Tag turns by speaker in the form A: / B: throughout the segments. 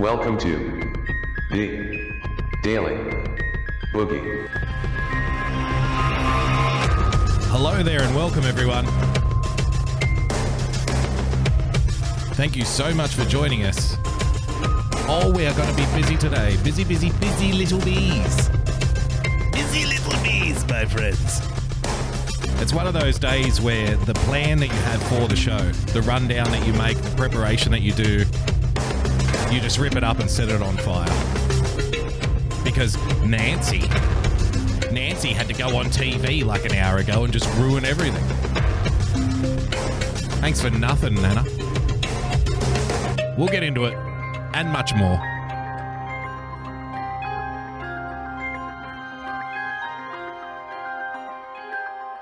A: Welcome to the Daily Boogie.
B: Hello there and welcome everyone. Thank you so much for joining us. Oh, we are going to be busy today. Busy, busy, busy little bees. Busy little bees, my friends. It's one of those days where the plan that you have for the show, the rundown that you make, the preparation that you do, you just rip it up and set it on fire. Because Nancy, Nancy had to go on TV like an hour ago and just ruin everything. Thanks for nothing, Nana. We'll get into it and much more.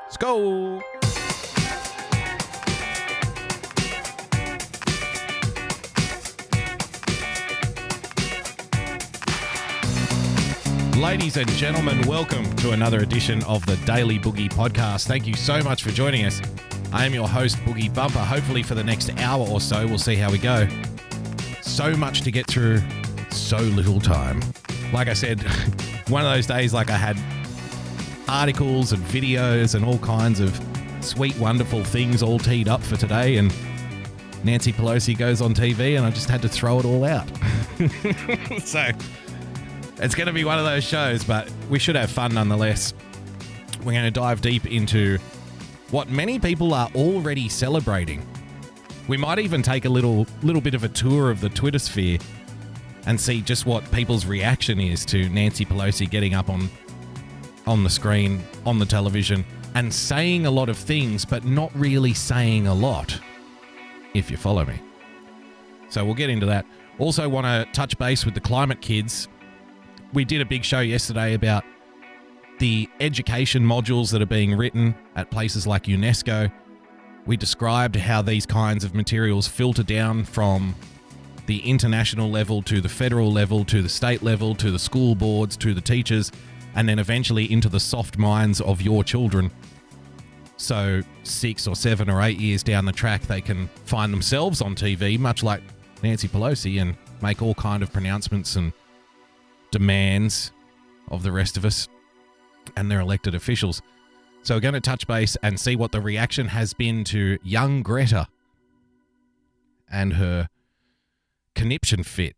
B: Let's go. Ladies and gentlemen, welcome to another edition of the Daily Boogie Podcast. Thank you so much for joining us. I am your host, Boogie Bumper. Hopefully, for the next hour or so, we'll see how we go. So much to get through, so little time. Like I said, one of those days, like I had articles and videos and all kinds of sweet, wonderful things all teed up for today. And Nancy Pelosi goes on TV, and I just had to throw it all out. so it's going to be one of those shows, but we should have fun nonetheless. We're going to dive deep into what many people are already celebrating. We might even take a little little bit of a tour of the Twitter sphere and see just what people's reaction is to Nancy Pelosi getting up on on the screen, on the television, and saying a lot of things, but not really saying a lot, if you follow me. So we'll get into that. Also, want to touch base with the climate kids. We did a big show yesterday about the education modules that are being written at places like UNESCO. We described how these kinds of materials filter down from the international level to the federal level to the state level to the school boards to the teachers and then eventually into the soft minds of your children. So, six or seven or eight years down the track, they can find themselves on TV, much like Nancy Pelosi, and make all kind of pronouncements and demands of the rest of us and their elected officials. So, we're going to touch base and see what the reaction has been to young Greta and her conniption fit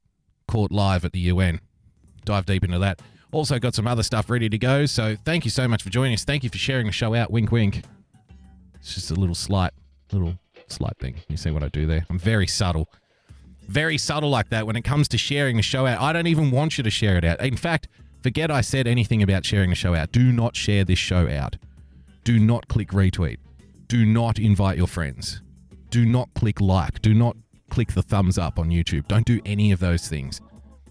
B: caught live at the UN. Dive deep into that. Also, got some other stuff ready to go. So, thank you so much for joining us. Thank you for sharing the show out. Wink, wink. It's just a little slight, little slight thing. You see what I do there? I'm very subtle. Very subtle like that when it comes to sharing the show out. I don't even want you to share it out. In fact, forget I said anything about sharing the show out. Do not share this show out. Do not click retweet. Do not invite your friends. Do not click like. Do not click the thumbs up on YouTube. Don't do any of those things.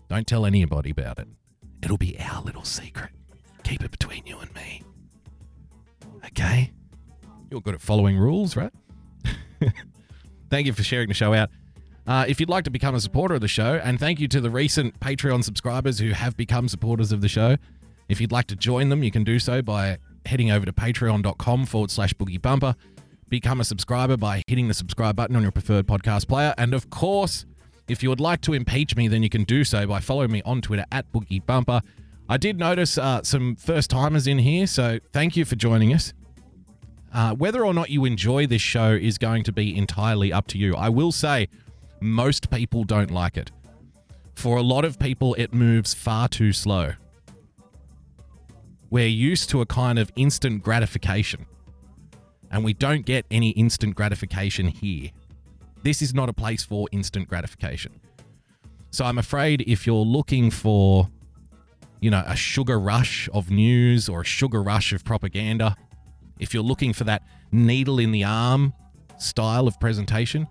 B: Don't tell anybody about it. It'll be our little secret. Keep it between you and me. Okay? You're good at following rules, right? thank you for sharing the show out. Uh, if you'd like to become a supporter of the show, and thank you to the recent Patreon subscribers who have become supporters of the show. If you'd like to join them, you can do so by heading over to patreon.com forward slash boogie bumper. Become a subscriber by hitting the subscribe button on your preferred podcast player. And of course, if you would like to impeach me, then you can do so by following me on Twitter at boogie bumper. I did notice uh, some first timers in here, so thank you for joining us. Uh, whether or not you enjoy this show is going to be entirely up to you. I will say, most people don't like it. For a lot of people, it moves far too slow. We're used to a kind of instant gratification, and we don't get any instant gratification here. This is not a place for instant gratification. So I'm afraid if you're looking for, you know, a sugar rush of news or a sugar rush of propaganda, if you're looking for that needle in the arm style of presentation,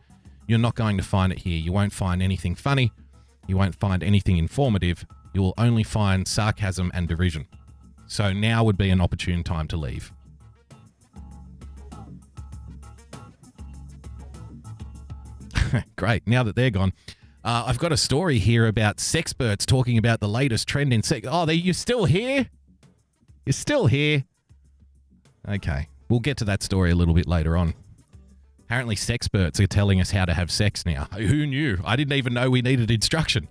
B: you're not going to find it here. You won't find anything funny. You won't find anything informative. You will only find sarcasm and derision. So now would be an opportune time to leave. Great. Now that they're gone, uh, I've got a story here about sexperts talking about the latest trend in sex. Oh, they, you're still here? You're still here? Okay. We'll get to that story a little bit later on. Apparently, sexperts are telling us how to have sex now. Who knew? I didn't even know we needed instruction.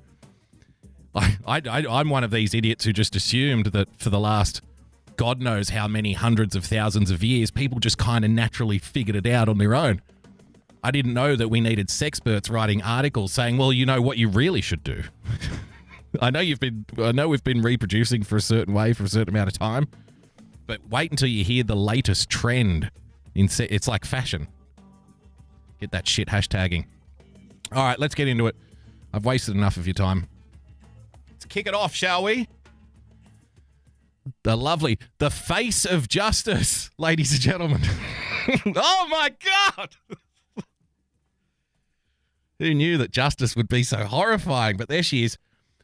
B: I, I, I'm one of these idiots who just assumed that for the last God knows how many hundreds of thousands of years, people just kind of naturally figured it out on their own. I didn't know that we needed sexperts writing articles saying, well, you know what you really should do. I know you've been, I know we've been reproducing for a certain way for a certain amount of time, but wait until you hear the latest trend. In se- it's like fashion. Get that shit hashtagging. All right, let's get into it. I've wasted enough of your time. Let's kick it off, shall we? The lovely, the face of justice, ladies and gentlemen. oh my God! Who knew that justice would be so horrifying? But there she is.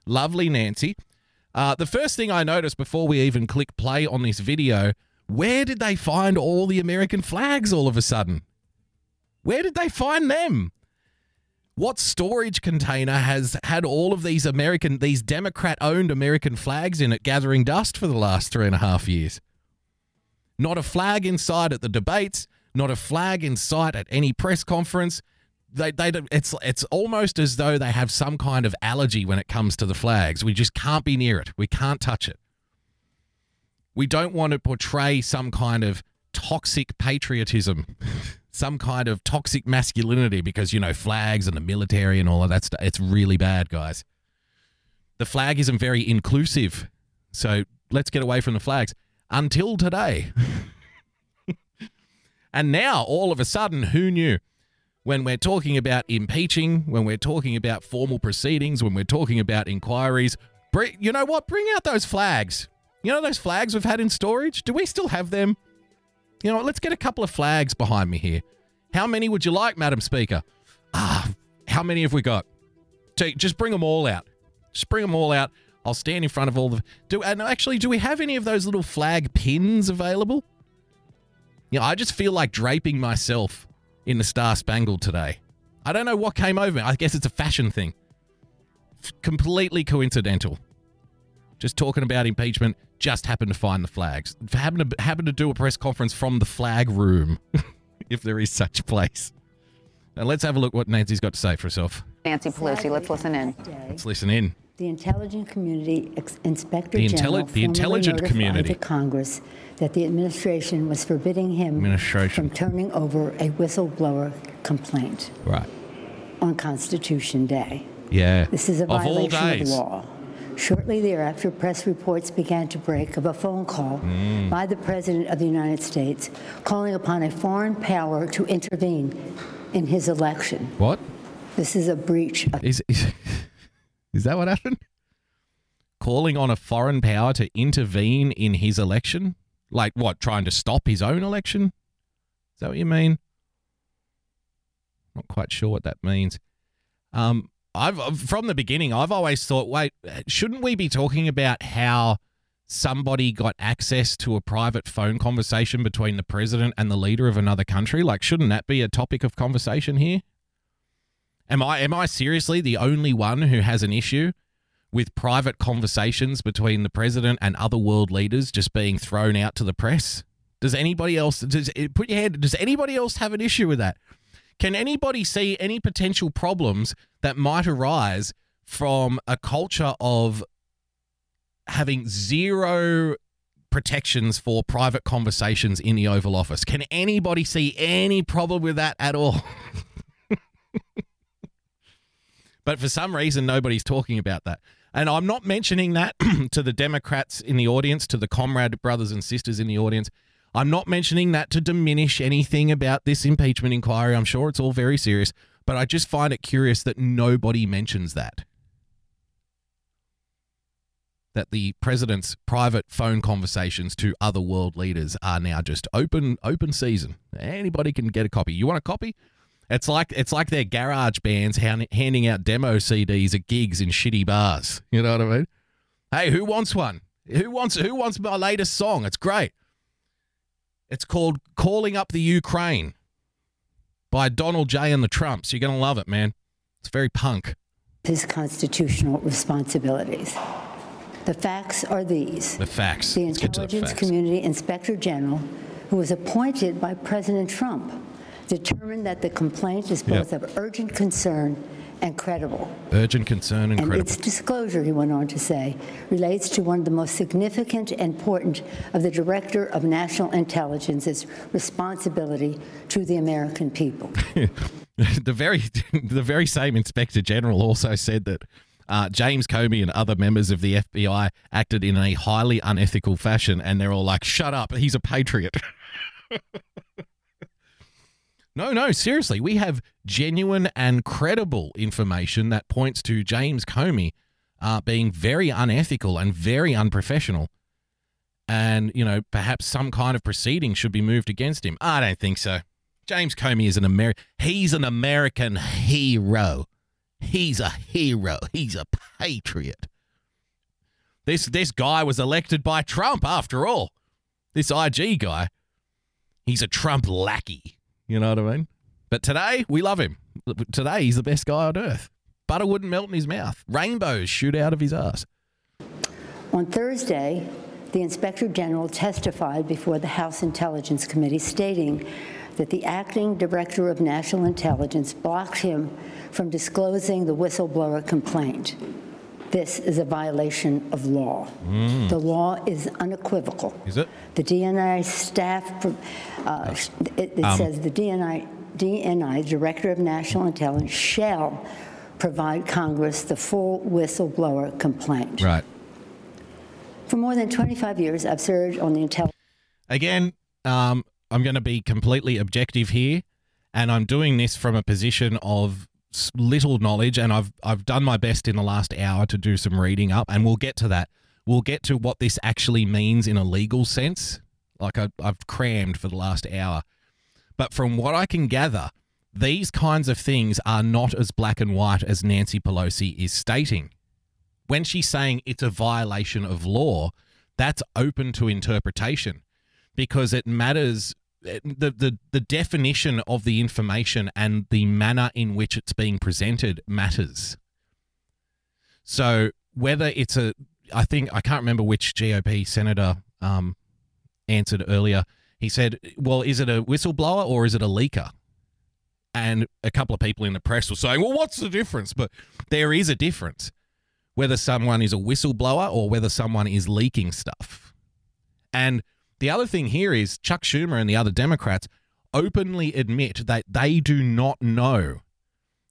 B: Lovely Nancy. Uh, the first thing I noticed before we even click play on this video where did they find all the American flags all of a sudden? Where did they find them? What storage container has had all of these American, these Democrat owned American flags in it gathering dust for the last three and a half years? Not a flag in sight at the debates, not a flag in sight at any press conference, they, they it's it's almost as though they have some kind of allergy when it comes to the flags. We just can't be near it. We can't touch it. We don't want to portray some kind of toxic patriotism, some kind of toxic masculinity because you know flags and the military and all of that stuff. It's really bad, guys. The flag isn't very inclusive. So let's get away from the flags until today. and now all of a sudden, who knew? when we're talking about impeaching, when we're talking about formal proceedings, when we're talking about inquiries, bring, you know what? Bring out those flags. You know those flags we've had in storage? Do we still have them? You know, what? let's get a couple of flags behind me here. How many would you like, Madam Speaker? Ah, how many have we got? Just bring them all out. Just bring them all out. I'll stand in front of all the. Do and actually, do we have any of those little flag pins available? Yeah, you know, I just feel like draping myself in the Star Spangled today. I don't know what came over me. I guess it's a fashion thing. Completely coincidental. Just talking about impeachment, just happened to find the flags. Happened to, happened to do a press conference from the flag room, if there is such a place. Now let's have a look what Nancy's got to say for herself.
C: Nancy Pelosi, let's listen in.
B: Let's listen in.
D: The intelligence community ex- inspector
B: The,
D: general
B: intelli- the intelligent community.
D: to Congress that the administration was forbidding him
B: Administration.
D: from turning over a whistleblower complaint
B: Right.
D: on Constitution Day.
B: Yeah.
D: This is a
B: of all
D: violation of
B: days.
D: law. Shortly thereafter, press reports began to break of a phone call
B: Mm.
D: by the President of the United States calling upon a foreign power to intervene in his election.
B: What?
D: This is a breach of
B: Is, is is that what happened? Calling on a foreign power to intervene in his election? Like what? Trying to stop his own election? Is that what you mean? Not quite sure what that means. Um, I've I've- from the beginning, I've always thought, wait, shouldn't we be talking about how somebody got access to a private phone conversation between the president and the leader of another country? Like, shouldn't that be a topic of conversation here? Am I am I seriously the only one who has an issue with private conversations between the president and other world leaders just being thrown out to the press? Does anybody else does eh, put your hand does anybody else have an issue with that? Can anybody see any potential problems that might arise from a culture of having zero protections for private conversations in the Oval Office? Can anybody see any problem with that at all? But for some reason, nobody's talking about that. And I'm not mentioning that to the Democrats in the audience, to the comrade brothers and sisters in the audience. I'm not mentioning that to diminish anything about this impeachment inquiry. I'm sure it's all very serious, but I just find it curious that nobody mentions that. That the president's private phone conversations to other world leaders are now just open open season. Anybody can get a copy. You want a copy? It's like it's like their garage bands hand, handing out demo CDs at gigs in shitty bars. You know what I mean? Hey, who wants one? Who wants who wants my latest song? It's great. It's called "Calling Up the Ukraine" by Donald J. and the Trumps. You're gonna love it, man. It's very punk.
D: his constitutional responsibilities. The facts are these.
B: The facts.
D: The
B: Let's get to the
D: Intelligence
B: facts.
D: Community Inspector General, who was appointed by President Trump, determined that the complaint is both
B: Yep.
D: of urgent concern and credible.
B: Urgent concern and,
D: And
B: credible.
D: its disclosure, he went on to say, relates to one of the most significant and important of the Director of National Intelligence's responsibility to the American people.
B: the very the very same inspector general also said that uh, James Comey and other members of the FBI acted in a highly unethical fashion, and they're all like, "Shut up! He's a patriot." no, no, seriously, we have genuine and credible information that points to James Comey uh, being very unethical and very unprofessional. And, you know, perhaps some kind of proceeding should be moved against him. I don't think so. James Comey is an Ameri- he's an American hero. He's a hero. He's a patriot. This this guy was elected by Trump after all. This IG guy. He's a Trump lackey. You know what I mean? But today we love him. Today he's the best guy on earth. Butter wouldn't melt in his mouth. Rainbows shoot out of his ass.
D: On Thursday, the Inspector General testified before the House Intelligence Committee stating that the acting Director of National Intelligence blocked him from disclosing the whistleblower complaint. This is a violation of law. The law is unequivocal.
B: Is it?
D: The DNI staff, uh, it, it
B: Um,
D: says the DNI, DNI, Director of National Intelligence, shall provide Congress the full whistleblower complaint.
B: Right.
D: For more than 25 years, I've served on the intelligence.
B: Again, um, I'm going to be completely objective here, and I'm doing this from a position of little knowledge, and I've I've done my best in the last hour to do some reading up, and we'll get to that. We'll get to what this actually means in a legal sense. Like I, I've crammed for the last hour, but from what I can gather, these kinds of things are not as black and white as Nancy Pelosi is stating. When she's saying it's a violation of law, that's open to interpretation because it matters the, the the definition of the information and the manner in which it's being presented matters. So whether it's a I think I can't remember which GOP senator um, answered earlier. He said, "Well, is it a whistleblower or is it a leaker?" And a couple of people in the press were saying, "Well, what's the difference?" But there is a difference whether someone is a whistleblower or whether someone is leaking stuff. And the other thing here is Chuck Schumer and the other Democrats openly admit that they do not know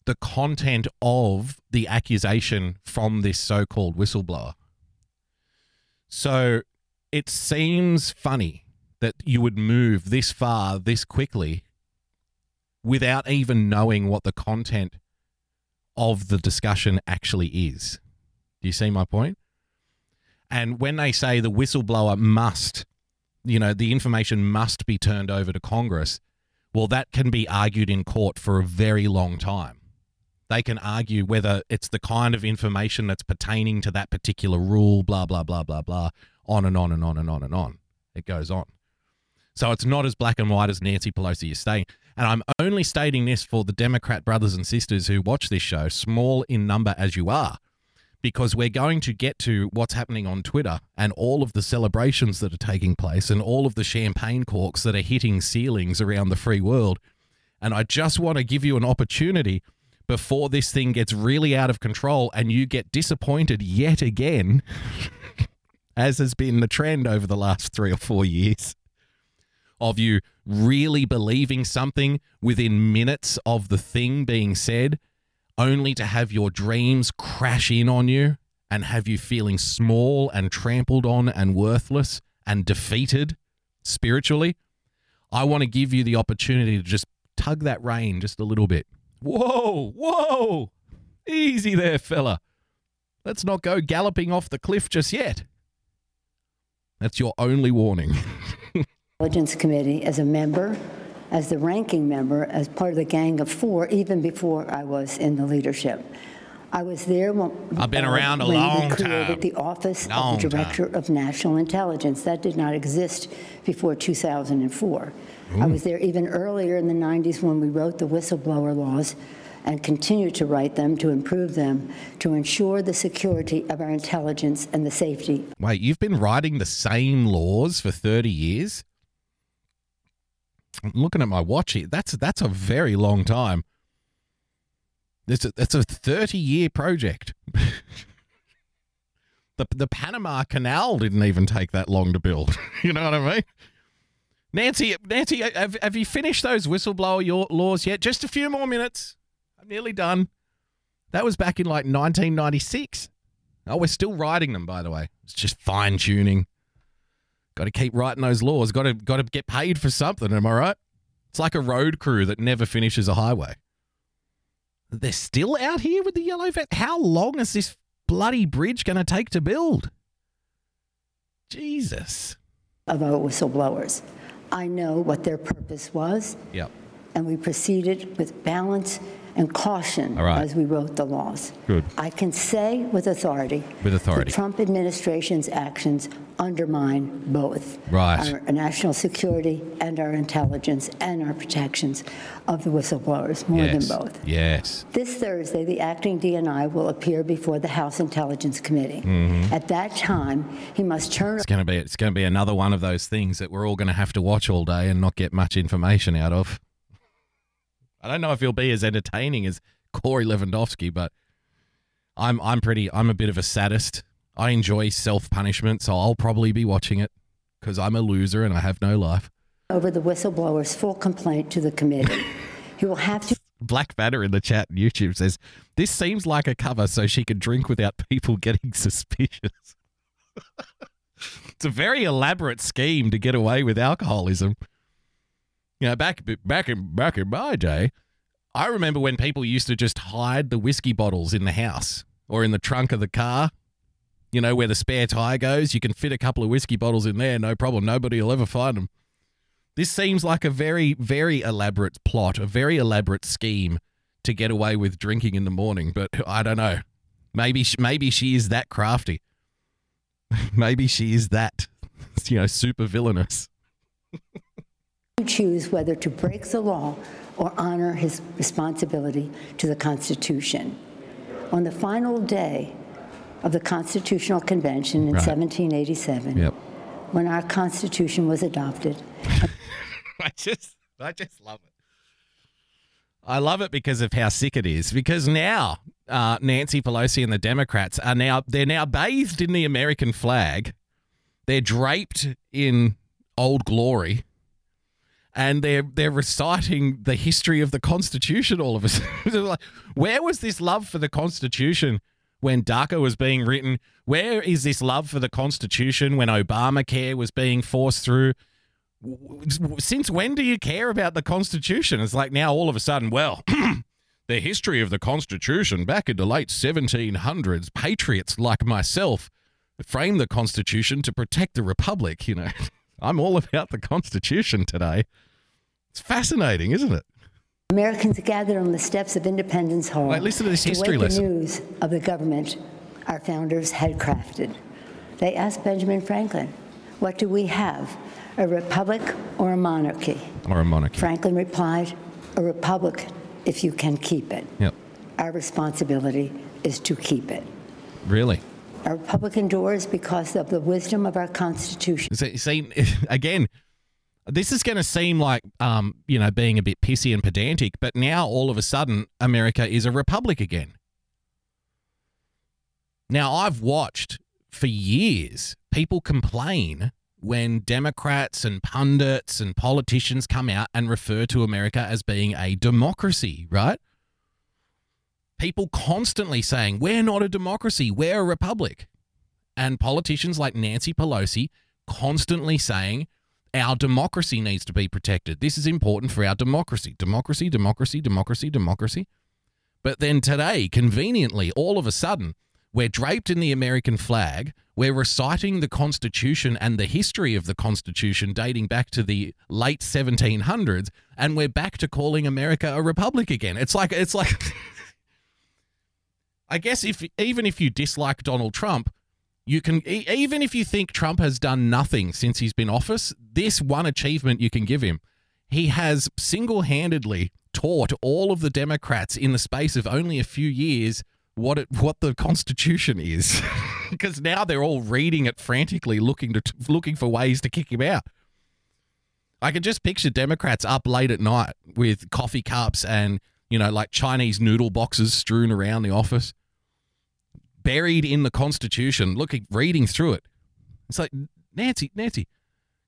B: the content of the accusation from this so called whistleblower. So it seems funny that you would move this far this quickly without even knowing what the content of the discussion actually is. Do you see my point? And when they say the whistleblower must, you know, the information must be turned over to Congress, well, that can be argued in court for a very long time. They can argue whether it's the kind of information that's pertaining to that particular rule, blah, blah, blah, blah, blah, on and on and on and on and on. It goes on. So it's not as black and white as Nancy Pelosi is saying. And I'm only stating this for the Democrat brothers and sisters who watch this show, small in number as you are because we're going to get to what's happening on Twitter and all of the celebrations that are taking place and all of the champagne corks that are hitting ceilings around the free world. And I just want to give you an opportunity before this thing gets really out of control and you get disappointed yet again, as has been the trend over the last three or four years, of you really believing something within minutes of the thing being said only to have your dreams crash in on you and have you feeling small and trampled on and worthless and defeated spiritually, I want to give you the opportunity to just tug that rein just a little bit. Whoa, whoa, easy there, fella. Let's not go galloping off the cliff just yet. That's your only warning.
D: Intelligence Committee as a member, as the ranking member, as part of the Gang of Four, even before I was in the leadership. I was there when
B: I've been
D: uh,
B: around a
D: when
B: long
D: we created
B: time.
D: the Office
B: Long
D: of the. Director of National Intelligence. That did not exist before 2004. I was there even earlier in the 90s when we wrote the whistleblower laws and continue to write them to improve them to ensure the security of our intelligence and the safety
B: Wait, you've been writing the same laws for 30 years? I'm looking at my watch here. That's that's a very long time. It's a, it's a 30 year project. the, the Panama Canal didn't even take that long to build. you know what I mean? Nancy, Nancy, have, have you finished those whistleblower laws yet? Just a few more minutes. I'm nearly done. That was back in like 1996. Oh, we're still writing them, by the way. It's just fine tuning. Got to keep writing those laws. Got to got to get paid for something. Am I right? It's like a road crew that never finishes a highway. They're still out here with the yellow van. How long is this bloody bridge going to take to build? Jesus.
D: Of our whistleblowers. I know what their purpose was,
B: Yep.
D: and we proceeded with balance and caution
B: right.
D: as we wrote the laws.
B: Good.
D: I can say with authority.
B: With authority.
D: The Trump administration's actions undermine both.
B: Right.
D: Our national security and our intelligence and our protections of the whistleblowers, more
B: yes.
D: than both.
B: Yes.
D: This Thursday, the acting DNI will appear before the House Intelligence Committee.
B: Mm-hmm.
D: At that time, he must turn
B: It's going to be it's going to be another one of those things that we're all going to have to watch all day and not get much information out of. I don't know if he'll be as entertaining as Corey Lewandowski, but I'm I'm pretty I'm a bit of a sadist. I enjoy self punishment, so I'll probably be watching it because I'm a loser and I have no life.
D: over the whistleblower's full complaint to the committee. he will have to
B: Black Banner in the chat on YouTube says this seems like a cover so she can drink without people getting suspicious. it's a very elaborate scheme to get away with alcoholism. You know, back back in back in my day, I remember when people used to just hide the whiskey bottles in the house or in the trunk of the car. You know, where the spare tire goes, you can fit a couple of whiskey bottles in there, no problem. Nobody will ever find them. This seems like a very, very elaborate plot, a very elaborate scheme to get away with drinking in the morning. But I don't know. Maybe, maybe she is that crafty. maybe she is that, you know, super villainous.
D: choose whether to break the law or honor his responsibility to the Constitution. On the final day of the Constitutional Convention in
B: Right.
D: 1787,
B: Yep.
D: when our Constitution was adopted,
B: I just, I just love it. I love it because of how sick it is. Because now uh, Nancy Pelosi and the Democrats are now they're now bathed in the American flag. They're draped in old glory, and they're they're reciting the history of the Constitution. All of us, like, where was this love for the Constitution when DACA was being written? Where is this love for the Constitution when Obamacare was being forced through? since when do you care about the Constitution? It's like now all of a sudden, well, the history of the Constitution back in the late 1700s, patriots like myself framed the Constitution to protect the Republic. You know, I'm all about the Constitution today. It's fascinating, isn't it?
D: Americans gathered on the steps of Independence Hall
B: Wait, listen to this history
D: wait
B: lesson.
D: the news of the government our founders had crafted. They asked Benjamin Franklin, "What do we have, a republic or a monarchy?"
B: Or a monarchy.
D: Franklin replied, "A republic, if you can keep it.
B: Yep.
D: Our responsibility is to keep it."
B: Really?
D: Our republic endures because of the wisdom of our Constitution.
B: See again, this is going to seem like, um, you know, being a bit pissy and pedantic, but now all of a sudden, America is a republic again. Now, I've watched for years people complain when Democrats and pundits and politicians come out and refer to America as being a democracy, right? People constantly saying, we're not a democracy, we're a republic. And politicians like Nancy Pelosi constantly saying, our democracy needs to be protected. This is important for our democracy. Democracy, democracy, democracy, democracy. But then today, conveniently, all of a sudden, we're draped in the American flag. We're reciting the Constitution and the history of the Constitution dating back to the late 1700s, and we're back to calling America a republic again. It's like, it's like, I guess if even if you dislike Donald Trump, you can even if you think Trump has done nothing since he's been office, this one achievement you can give him. He has single-handedly taught all of the Democrats in the space of only a few years what it what the Constitution is, because now they're all reading it frantically, looking to looking for ways to kick him out. I can just picture Democrats up late at night with coffee cups and you know, like Chinese noodle boxes strewn around the office, buried in the Constitution. Looking, reading through it, it's like Nancy, Nancy,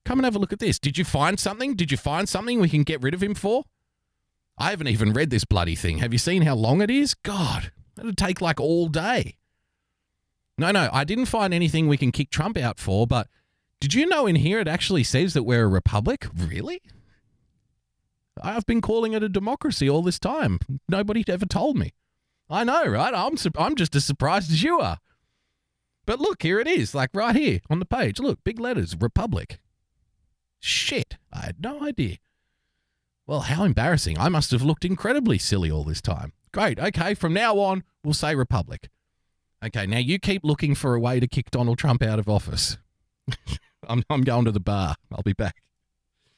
B: come and have a look at this. Did you find something? Did you find something we can get rid of him for? I haven't even read this bloody thing. Have you seen how long it is? God, it'd take like all day. No, no, I didn't find anything we can kick Trump out for, but did you know in here it actually says that we're a republic? Really? I've been calling it a democracy all this time. Nobody ever told me. I know, right? I'm su- I'm just as surprised as you are. But look, here it is, like right here on the page. Look, big letters, republic. Shit, I had no idea. Well, how embarrassing. I must have looked incredibly silly all this time. Great. Okay, from now on, we'll say republic. Okay, now you keep looking for a way to kick Donald Trump out of office. I'm, I'm going to the bar. I'll be back.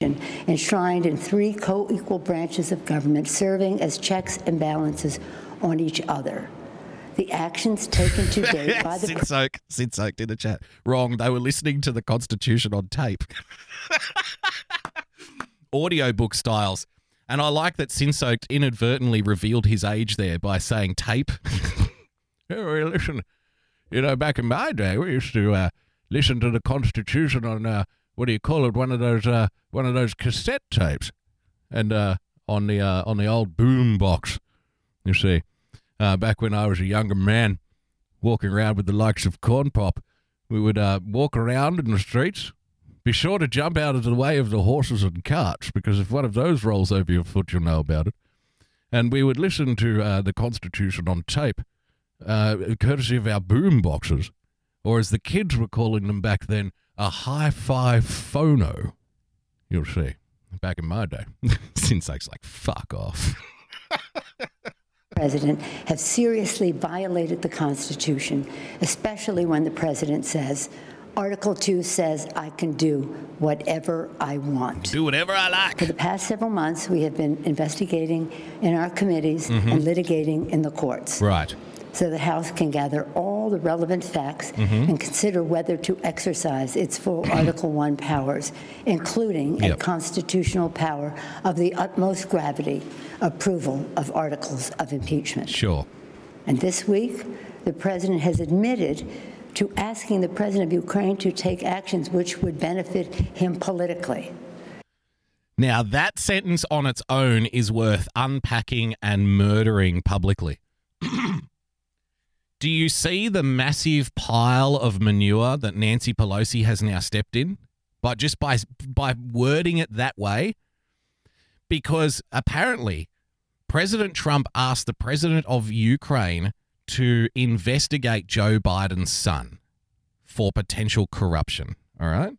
D: enshrined in three co-equal branches of government serving as checks and balances on each other. The actions taken to date by the
B: Sid Soak, Sid Soak in the chat. Wrong. They were listening to the Constitution on tape. Audiobook styles. And I like that Sin Soaked inadvertently revealed his age there by saying tape. yeah, well, listen, you know, back in my day, we used to uh, listen to the Constitution on uh, what do you call it? One of those uh, one of those cassette tapes, and uh, on the uh, on the old boom box. You see, uh, back when I was a younger man, walking around with the likes of Corn Pop, we would uh, walk around in the streets. Be sure to jump out of the way of the horses and carts, because if one of those rolls over your foot, you'll know about it. And we would listen to uh, the Constitution on tape, uh, courtesy of our boom boxes, or as the kids were calling them back then, a hi-fi phono. You'll see. Back in my day, Sinsake's like, fuck off.
D: president have seriously violated the Constitution, especially when the president says, Article 2 says I can do whatever I want.
B: Do whatever I like.
D: For the past several months, we have been investigating in our committees and mm-hmm. litigating in the courts.
B: Right.
D: So the House can gather all the relevant facts mm-hmm. and consider whether to exercise its full Article 1 powers, including a constitutional power of the utmost gravity, approval of articles of impeachment.
B: Sure.
D: And this week, the president has admitted to asking the president of Ukraine to take actions which would benefit him politically.
B: Now, that sentence on its own is worth unpacking and murdering publicly. Do you see the massive pile of manure that Nancy Pelosi has now stepped in? But just by by wording it that way, because apparently President Trump asked the president of Ukraine to investigate Joe Biden's son for potential corruption. All right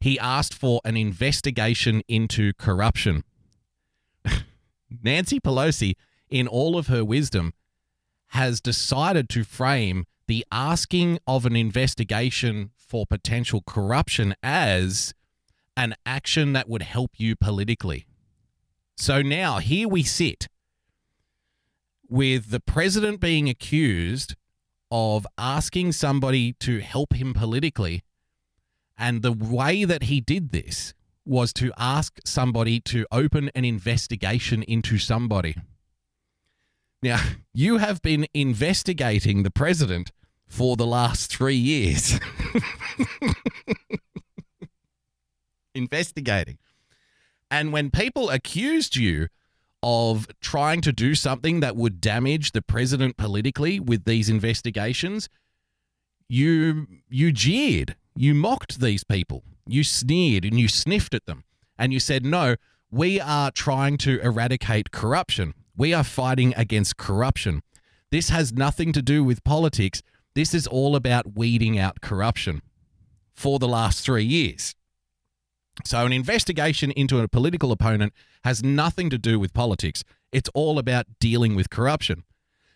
B: he asked for an investigation into corruption. Nancy Pelosi, in all of her wisdom, has decided to frame the asking of an investigation for potential corruption as an action that would help you politically. So now here we sit with the president being accused of asking somebody to help him politically and the way that he did this was to ask somebody to open an investigation into somebody. Now, you have been investigating the president for the last three years. investigating. And when people accused you of trying to do something that would damage the president politically with these investigations, you you jeered, you mocked these people, you sneered and you sniffed at them, and you said, "No, we are trying to eradicate corruption. We are fighting against corruption. This has nothing to do with politics. This is all about weeding out corruption." For the last three years. So, an investigation into a political opponent has nothing to do with politics. It's all about dealing with corruption.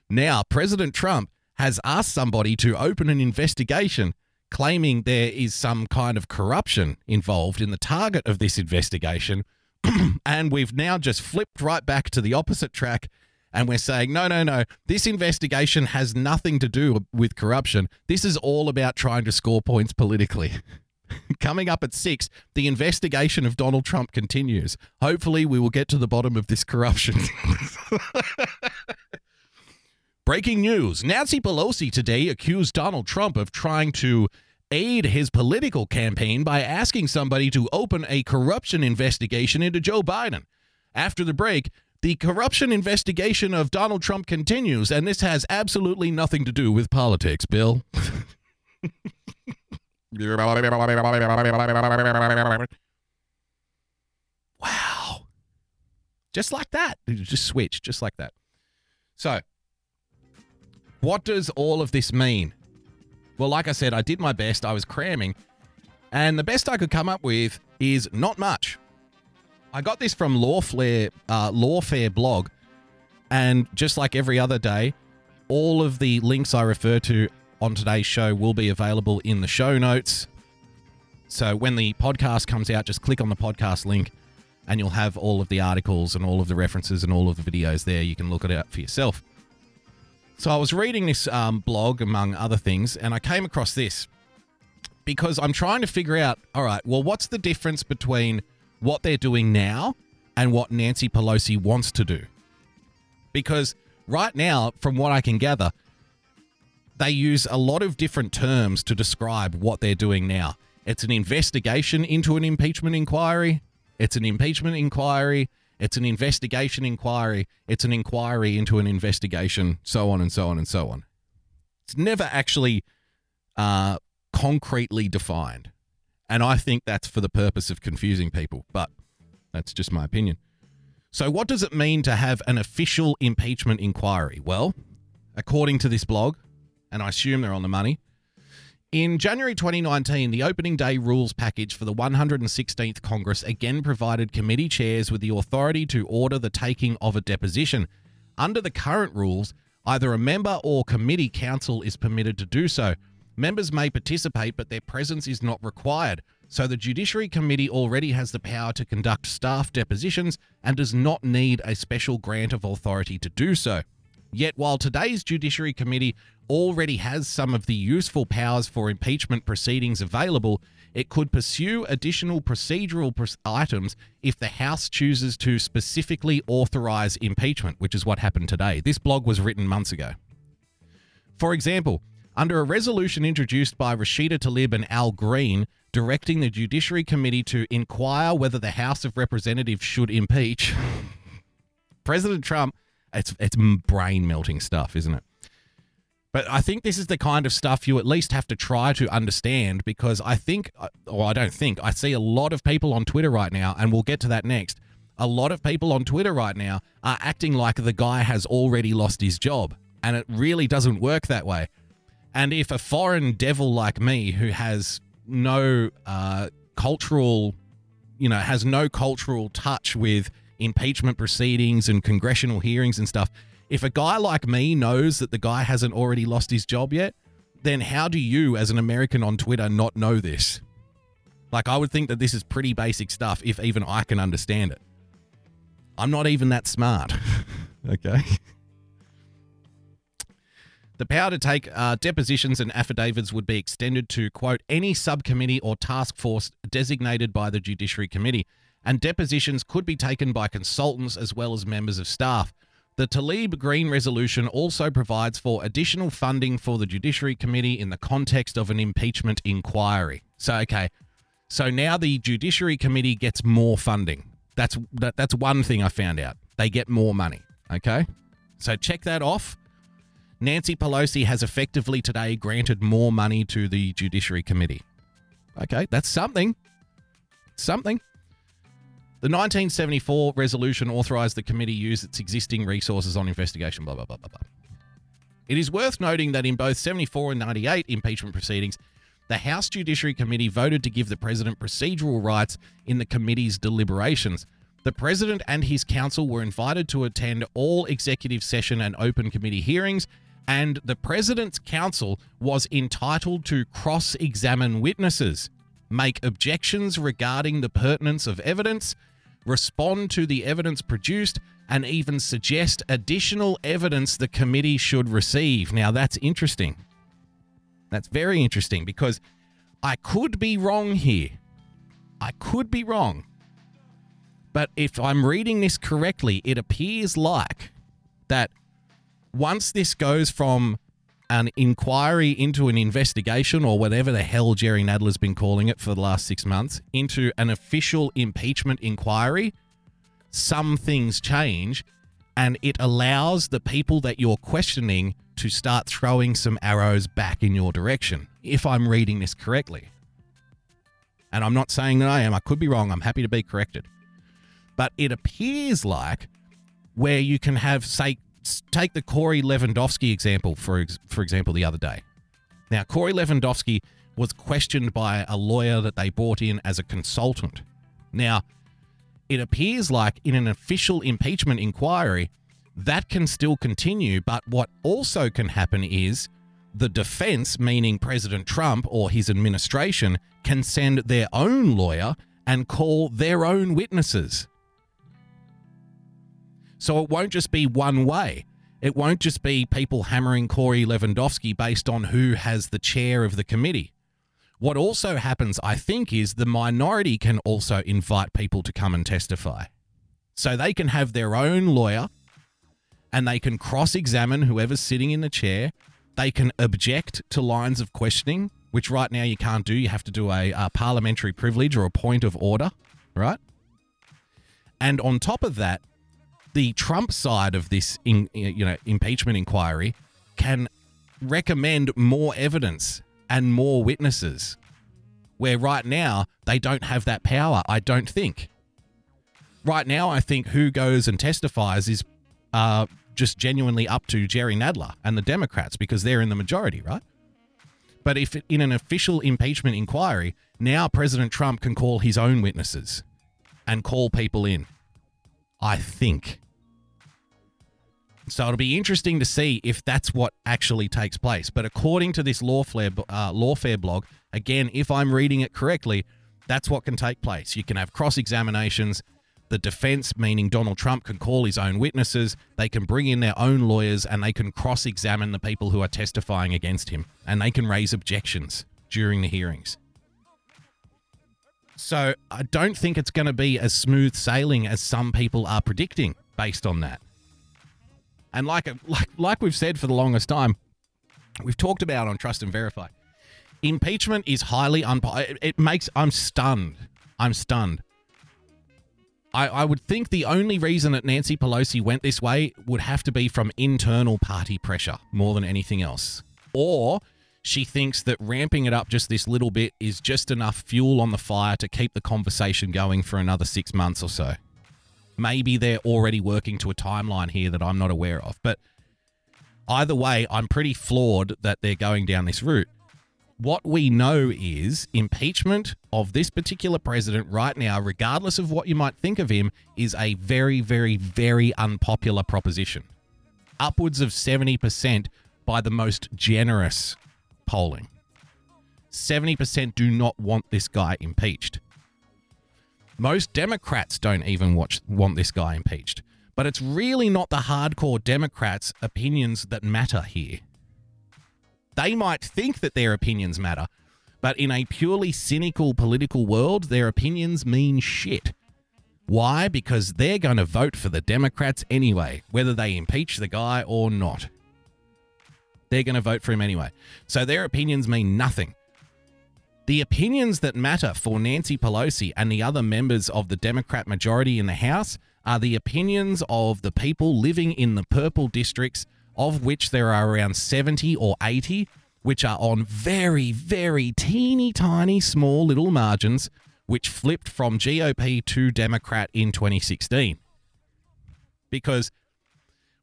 B: Now, President Trump has asked somebody to open an investigation claiming there is some kind of corruption involved in the target of this investigation. and we've now just flipped right back to the opposite track and we're saying, no, no, no, this investigation has nothing to do with corruption. This is all about trying to score points politically. Coming up at six, the investigation of Donald Trump continues. Hopefully, we will get to the bottom of this corruption. Breaking news Nancy Pelosi today accused Donald Trump of trying to aid his political campaign by asking somebody to open a corruption investigation into Joe Biden. After the break, the corruption investigation of Donald Trump continues, and this has absolutely nothing to do with politics, Bill. wow. Just like that. Just switch, just like that. So, what does all of this mean? Well, like I said, I did my best. I was cramming. And the best I could come up with is not much. I got this from Lawfare, uh, Lawfare blog. And just like every other day, all of the links I refer to on today's show will be available in the show notes. So when the podcast comes out, just click on the podcast link and you'll have all of the articles and all of the references and all of the videos there. You can look it up for yourself. So I was reading this um, blog, among other things, and I came across this because I'm trying to figure out all right, well, what's the difference between what they're doing now and what Nancy Pelosi wants to do? Because right now, from what I can gather, they use a lot of different terms to describe what they're doing now. It's an investigation into an impeachment inquiry. It's an impeachment inquiry. It's an investigation inquiry. It's an inquiry into an investigation, so on and so on and so on. It's never actually uh, concretely defined. And I think that's for the purpose of confusing people, but that's just my opinion. So, what does it mean to have an official impeachment inquiry? Well, according to this blog, and I assume they're on the money, in January 2019, the opening day rules package for the 116th Congress again provided committee chairs with the authority to order the taking of a deposition. Under the current rules, either a member or committee counsel is permitted to do so. Members may participate, but their presence is not required. So the Judiciary Committee already has the power to conduct staff depositions and does not need a special grant of authority to do so. Yet, while today's Judiciary Committee already has some of the useful powers for impeachment proceedings available, it could pursue additional procedural pr- items if the House chooses to specifically authorize impeachment, which is what happened today. This blog was written months ago. For example, under a resolution introduced by Rashida Tlaib and Al Green directing the Judiciary Committee to inquire whether the House of Representatives should impeach, President Trump it's it's brain melting stuff, isn't it? But I think this is the kind of stuff you at least have to try to understand because I think, uh, or I don't think, I see a lot of people on Twitter right now, and we'll get to that next. A lot of people on Twitter right now are acting like the guy has already lost his job, and it really doesn't work that way. And if a foreign devil like me, who has no uh, cultural, you know, has no cultural touch with impeachment proceedings and congressional hearings and stuff. If a guy like me knows that the guy hasn't already lost his job yet, then how do you, as an American on Twitter, not know this? Like, I would think that this is pretty basic stuff if even I can understand it. I'm not even that smart. okay. The power to take uh, depositions and affidavits would be extended to, quote, any subcommittee or task force designated by the Judiciary Committee and depositions could be taken by consultants as well as members of staff. The Tlaib Green resolution also provides for additional funding for the Judiciary Committee in the context of an impeachment inquiry. So, okay, so now the Judiciary Committee gets more funding. That's that, that's one thing I found out. They get more money. Okay, so check that off. Nancy Pelosi has effectively today granted more money to the Judiciary Committee. Okay, that's something. Something. The 1974 resolution authorized the committee use its existing resources on investigation, blah, blah, blah, blah, blah. It is worth noting that in both 74 and 98 impeachment proceedings, the House Judiciary Committee voted to give the president procedural rights in the committee's deliberations. The president and his counsel were invited to attend all executive session and open committee hearings, and the president's counsel was entitled to cross examine witnesses, make objections regarding the pertinence of evidence, respond to the evidence produced, and even suggest additional evidence the committee should receive. Now, that's interesting. That's very interesting because I could be wrong here. I could be wrong. But if I'm reading this correctly, it appears like that once this goes from an inquiry into an investigation or whatever the hell Jerry Nadler's been calling it for the last six months into an official impeachment inquiry, some things change and it allows the people that you're questioning to start throwing some arrows back in your direction, if I'm reading this correctly. And I'm not saying that I am, I could be wrong, I'm happy to be corrected. But it appears like where you can have, say, take the Corey Lewandowski example, for, for example, the other day. Now, Corey Lewandowski was questioned by a lawyer that they brought in as a consultant. Now, it appears like in an official impeachment inquiry, that can still continue. But what also can happen is the defense, meaning President Trump or his administration, can send their own lawyer and call their own witnesses. So it won't just be one way. It won't just be people hammering Corey Lewandowski based on who has the chair of the committee. What also happens, I think, is the minority can also invite people to come and testify. So they can have their own lawyer and they can cross examine whoever's sitting in the chair. They can object to lines of questioning, which right now you can't do. You have to do a, a parliamentary privilege or a point of order, right? And on top of that, the Trump side of this, in, you know, impeachment inquiry can recommend more evidence and more witnesses. Where right now they don't have that power, I don't think. Right now, I think who goes and testifies is uh, just genuinely up to Jerry Nadler and the Democrats because they're in the majority, right? But if in an official impeachment inquiry, now President Trump can call his own witnesses and call people in. I think. So it'll be interesting to see if that's what actually takes place. But according to this lawfare, uh, lawfare blog, again, if I'm reading it correctly, that's what can take place. You can have cross examinations. The defense, meaning Donald Trump, can call his own witnesses. They can bring in their own lawyers and they can cross examine the people who are testifying against him. And they can raise objections during the hearings. So I don't think it's going to be as smooth sailing as some people are predicting based on that. And like like like we've said for the longest time, we've talked about on Trust and Verify. Impeachment is highly unpo- it makes I'm stunned. I'm stunned. I, I would think the only reason that Nancy Pelosi went this way would have to be from internal party pressure more than anything else. Or she thinks that ramping it up just this little bit is just enough fuel on the fire to keep the conversation going for another six months or so. Maybe they're already working to a timeline here that I'm not aware of. But either way, I'm pretty floored that they're going down this route. What we know is impeachment of this particular president right now, regardless of what you might think of him, is a very, very, very unpopular proposition. Upwards of 70% by the most generous polling. 70% do not want this guy impeached. Most Democrats don't even watch, want this guy impeached. But it's really not the hardcore Democrats' opinions that matter here. They might think that their opinions matter, but in a purely cynical political world, their opinions mean shit. Why? Because they're going to vote for the Democrats anyway, whether they impeach the guy or not. They're going to vote for him anyway. So their opinions mean nothing. The opinions that matter for Nancy Pelosi and the other members of the Democrat majority in the House are the opinions of the people living in the purple districts, of which there are around 70 or 80, which are on very, very teeny tiny small little margins, which flipped from GOP to Democrat in 2016. Because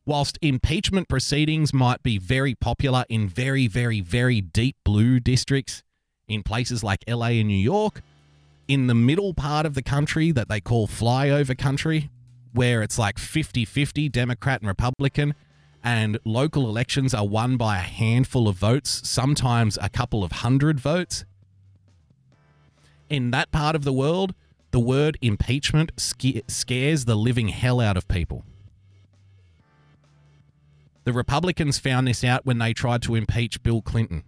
B: whilst impeachment proceedings might be very popular in very, very, very deep blue districts, in places like LA and New York, in the middle part of the country that they call flyover country, where it's like 50 50 Democrat and Republican, and local elections are won by a handful of votes, sometimes a couple of hundred votes. In that part of the world, the word impeachment scares the living hell out of people. The Republicans found this out when they tried to impeach Bill Clinton,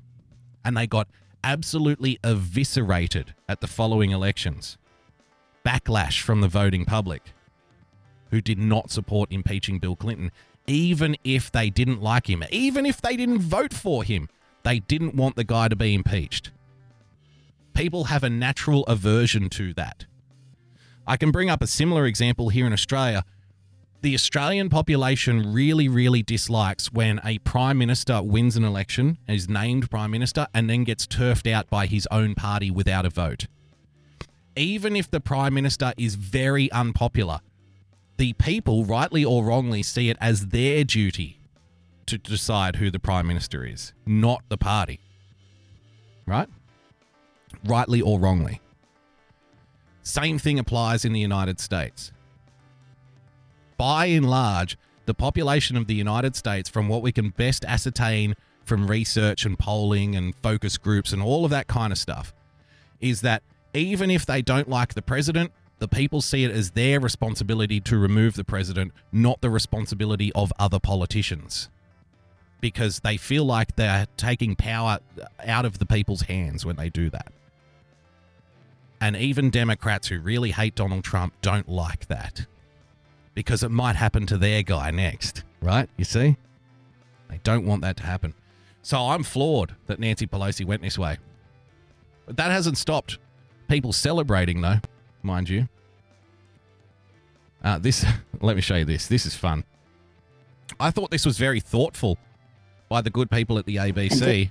B: and they got absolutely eviscerated at the following elections. Backlash from the voting public who did not support impeaching Bill Clinton, even if they didn't like him, even if they didn't vote for him. They didn't want the guy to be impeached. People have a natural aversion to that. I can bring up a similar example here in Australia. The Australian population really, really dislikes when a prime minister wins an election, is named prime minister, and then gets turfed out by his own party without a vote. Even if the prime minister is very unpopular, the people, rightly or wrongly, see it as their duty to decide who the prime minister is, not the party. Right? Rightly or wrongly. Same thing applies in the United States. By and large, the population of the United States, from what we can best ascertain from research and polling and focus groups and all of that kind of stuff, is that even if they don't like the president, the people see it as their responsibility to remove the president, not the responsibility of other politicians. Because they feel like they're taking power out of the people's hands when they do that. And even Democrats who really hate Donald Trump don't like that because it might happen to their guy next, right? You see? They don't want that to happen. So I'm floored that Nancy Pelosi went this way. But that hasn't stopped people celebrating, though, mind you. Uh, this, let me show you this. This is fun. I thought this was very thoughtful by the good people at the ABC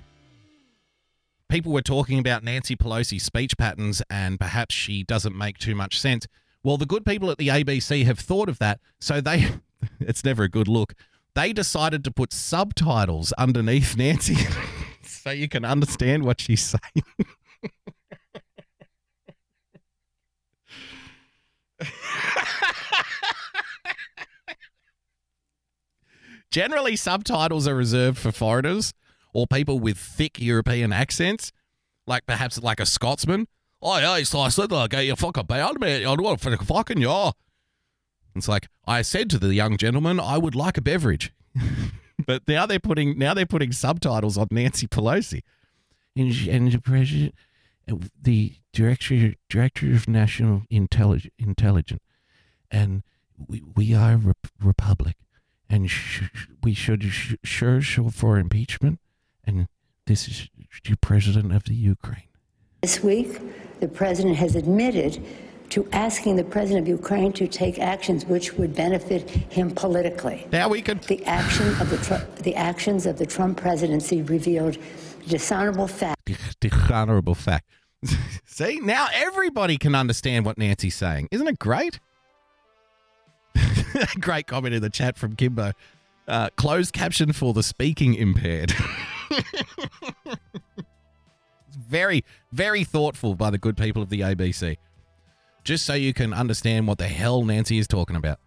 B: people were talking about Nancy Pelosi's speech patterns and perhaps she doesn't make too much sense. Well, the good people at the ABC have thought of that, so they it's never a good look. They decided to put subtitles underneath Nancy so you can understand what she's saying. Generally, subtitles are reserved for foreigners or people with thick European accents, like perhaps like a Scotsman. Oh yeah, like I said, like, you fucking bad man. I want to fucking yeah. It's like I said to the young gentleman, I would like a beverage. but now they're putting now they're putting subtitles on Nancy Pelosi, and, and the president, the director director of national intelligence, intelligence, and we we are a rep- republic, and sh- we should sh- sure show for impeachment and this is the president of the Ukraine.
D: This week, the president has admitted to asking the president of Ukraine to take actions which would benefit him politically.
B: Now we could.
D: The action of the the actions of the Trump presidency revealed dishonorable fact.
B: Dishonorable fact. See, now everybody can understand what Nancy's saying. Isn't it great? great comment in the chat from Kimbo. Uh, closed caption for the speaking impaired. very, very thoughtful by the good people of the ABC. Just so you can understand what the hell Nancy is talking about.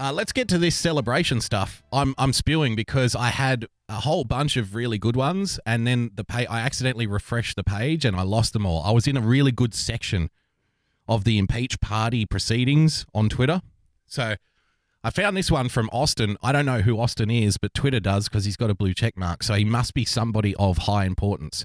B: Uh, let's get to this celebration stuff. I'm I'm spewing because I had a whole bunch of really good ones, and then the pay I accidentally refreshed the page and I lost them all. I was in a really good section of the impeach party proceedings on Twitter, so I found this one from Austin. I don't know who Austin is, but Twitter does because he's got a blue check mark. So he must be somebody of high importance.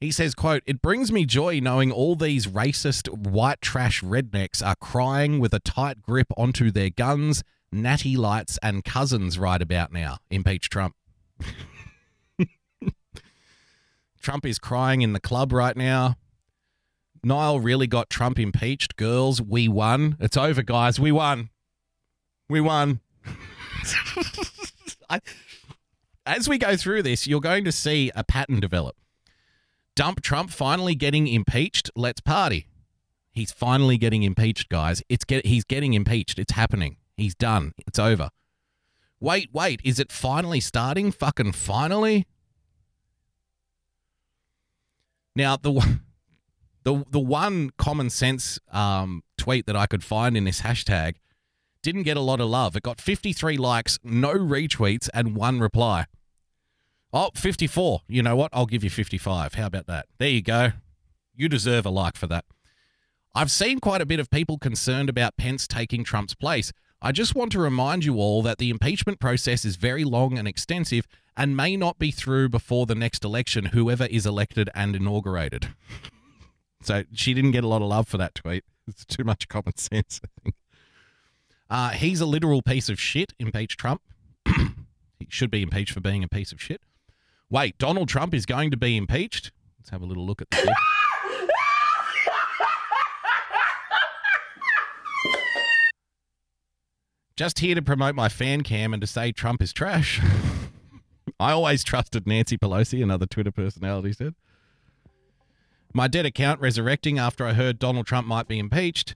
B: He says, quote, It brings me joy knowing all these racist white trash rednecks are crying with a tight grip onto their guns, natty lights, and cousins right about now. Impeach Trump. Trump is crying in the club right now. Niall really got Trump impeached. Girls, we won. It's over, guys. We won. We won. I, as we go through this, you're going to see a pattern develop. Dump Trump finally getting impeached. Let's party. He's finally getting impeached, guys. It's get he's getting impeached. It's happening. He's done. It's over. Wait, wait. Is it finally starting? Fucking finally. Now the the the one common sense um, tweet that I could find in this hashtag didn't get a lot of love. It got 53 likes, no retweets, and one reply. Oh, 54. You know what? I'll give you 55. How about that? There you go. You deserve a like for that. I've seen quite a bit of people concerned about Pence taking Trump's place. I just want to remind you all that the impeachment process is very long and extensive, and may not be through before the next election, whoever is elected and inaugurated. so she didn't get a lot of love for that tweet. It's too much common sense, I think. Uh, he's a literal piece of shit, impeach Trump. he should be impeached for being a piece of shit. Wait, Donald Trump is going to be impeached? Let's have a little look at this. Just here to promote my fan cam and to say Trump is trash. I always trusted Nancy Pelosi, another Twitter personality said. My dead account resurrecting after I heard Donald Trump might be impeached.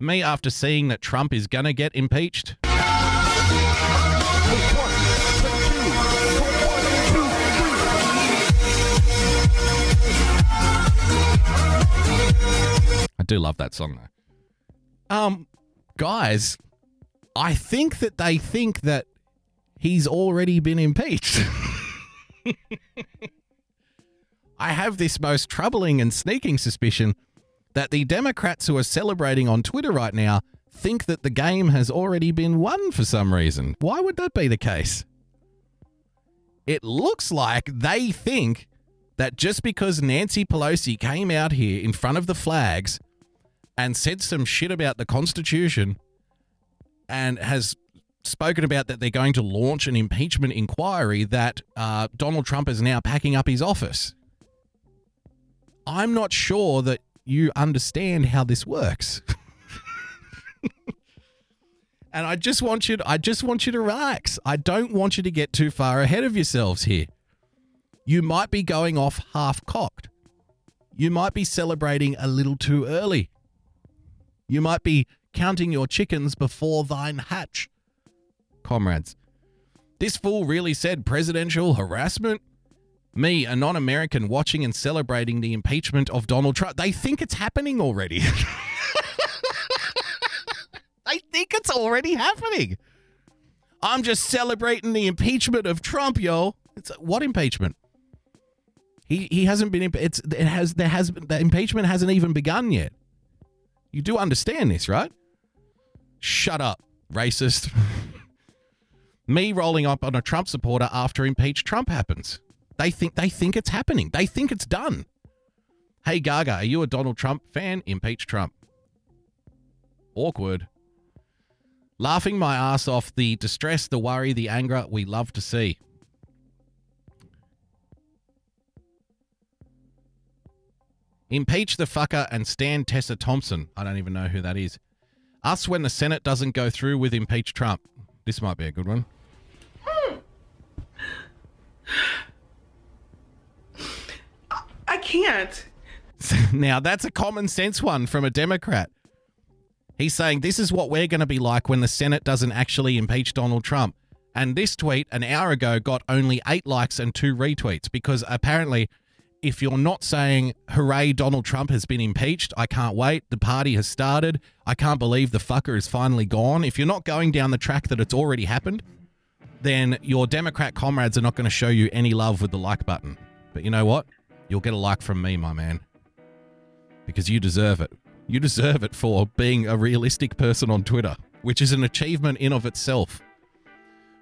B: Me after seeing that Trump is gonna get impeached. I do love that song though. Um, guys, I think that they think that he's already been impeached. I have this most troubling and sneaking suspicion that the Democrats who are celebrating on Twitter right now think that the game has already been won for some reason. Why would that be the case? It looks like they think that just because Nancy Pelosi came out here in front of the flags and said some shit about the Constitution and has spoken about that they're going to launch an impeachment inquiry that uh, Donald Trump is now packing up his office. I'm not sure that you understand how this works. and I just want you to, I just want you to relax. I don't want you to get too far ahead of yourselves here. You might be going off half cocked. You might be celebrating a little too early. You might be counting your chickens before thine hatch. Comrades, this fool really said presidential harassment? Me, a non American, watching and celebrating the impeachment of Donald Trump. They think it's happening already. they think it's already happening. I'm just celebrating the impeachment of Trump, yo. It's what impeachment? He he hasn't been. It's it has there has the impeachment hasn't even begun yet. You do understand this, right? Shut up, racist. Me rolling up on a Trump supporter after impeach Trump happens. They think they think it's happening. They think it's done. Hey Gaga, are you a Donald Trump fan? Impeach Trump. Awkward. Laughing my ass off the distress, the worry, the anger we love to see. Impeach the fucker and stand Tessa Thompson. I don't even know who that is. Us when the Senate doesn't go through with impeach Trump. This might be a good one.
E: I can't.
B: now, that's a common sense one from a Democrat. He's saying this is what we're going to be like when the Senate doesn't actually impeach Donald Trump. And this tweet an hour ago got only eight likes and two retweets because apparently, if you're not saying, hooray, Donald Trump has been impeached, I can't wait, the party has started, I can't believe the fucker is finally gone, if you're not going down the track that it's already happened, then your Democrat comrades are not going to show you any love with the like button. But you know what? You'll get a like from me, my man. Because you deserve it. You deserve it for being a realistic person on Twitter, which is an achievement in of itself.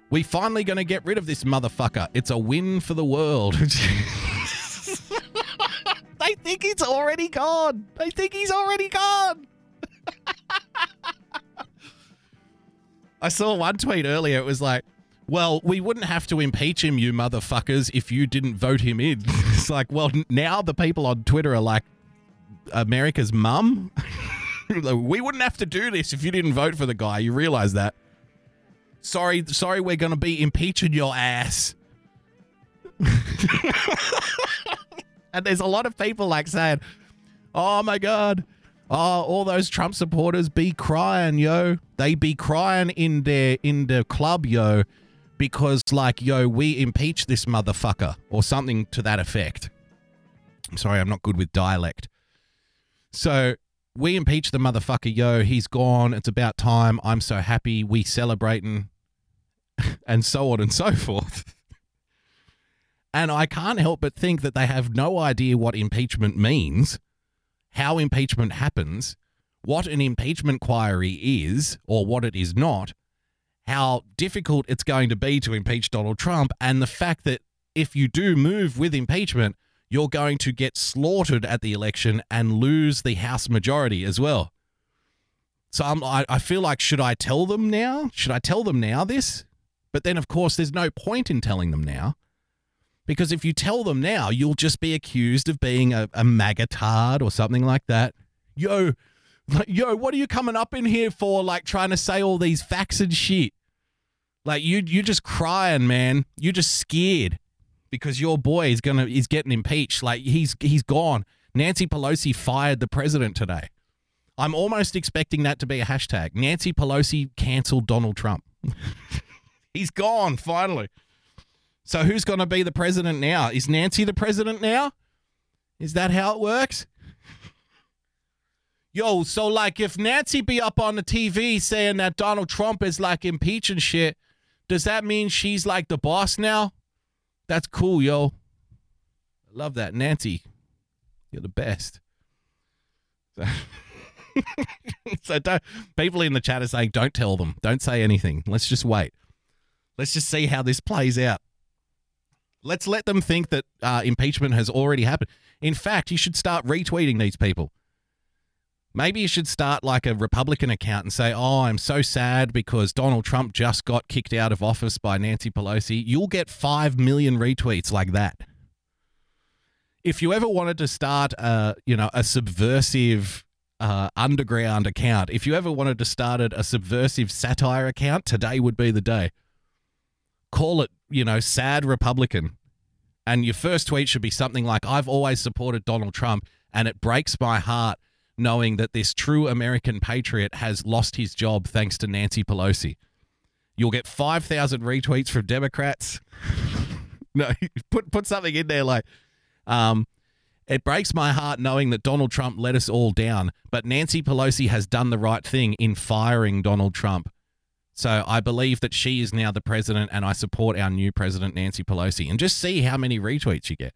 B: We finally going to get rid of this motherfucker. It's a win for the world. they think he's already gone. I think he's already gone. I saw one tweet earlier. It was like, well, we wouldn't have to impeach him, you motherfuckers, if you didn't vote him in. it's like, well, now the people on Twitter are like, America's mum? we wouldn't have to do this if you didn't vote for the guy. You realize that? Sorry, sorry, we're going to be impeaching your ass. And there's a lot of people like saying, oh my God, oh, all those Trump supporters be crying, yo. They be crying in their in the club, yo because like yo we impeach this motherfucker or something to that effect. I'm sorry i'm not good with dialect. So we impeach the motherfucker yo. He's gone. It's about time. I'm so happy. We celebrating and so on and so forth and i can't help but think that they have no idea what impeachment means how impeachment happens what an impeachment inquiry is or what it is not how difficult it's going to be to impeach Donald Trump and the fact that if you do move with impeachment, you're going to get slaughtered at the election and lose the House majority as well. So I'm, I, I feel like, should I tell them now? Should I tell them now this? But then, of course, there's no point in telling them now. Because if you tell them now, you'll just be accused of being a, a magatard or something like that. Yo, like, yo, what are you coming up in here for? Like trying to say all these facts and shit. Like you, you just crying, man. You're just scared because your boy is gonna is getting impeached. Like he's he's gone. Nancy Pelosi fired the president today. I'm almost expecting that to be a hashtag. Nancy Pelosi canceled Donald Trump. he's gone finally. So who's going to be the president now? Is Nancy the president now? Is that how it works? Yo, so like if Nancy be up on the TV saying that Donald Trump is like impeaching shit, does that mean she's like the boss now? That's cool, yo. I love that. Nancy, you're the best. So, so don't, people in the chat are saying, don't tell them. Don't say anything. Let's just wait. Let's just see how this plays out. Let's let them think that uh, impeachment has already happened. In fact, you should start retweeting these people. Maybe you should start like a Republican account and say, Oh, I'm so sad because Donald Trump just got kicked out of office by Nancy Pelosi. You'll get 5 million retweets like that. If you ever wanted to start a, you know, a subversive uh, underground account, if you ever wanted to start a subversive satire account, today would be the day. Call it, you know, sad Republican. And your first tweet should be something like, I've always supported Donald Trump and it breaks my heart knowing that this true American patriot has lost his job thanks to Nancy Pelosi. You'll get 5,000 retweets from Democrats. no, put put something in there like um it breaks my heart knowing that Donald Trump let us all down, but Nancy Pelosi has done the right thing in firing Donald Trump. So I believe that she is now the president and I support our new president Nancy Pelosi and just see how many retweets you get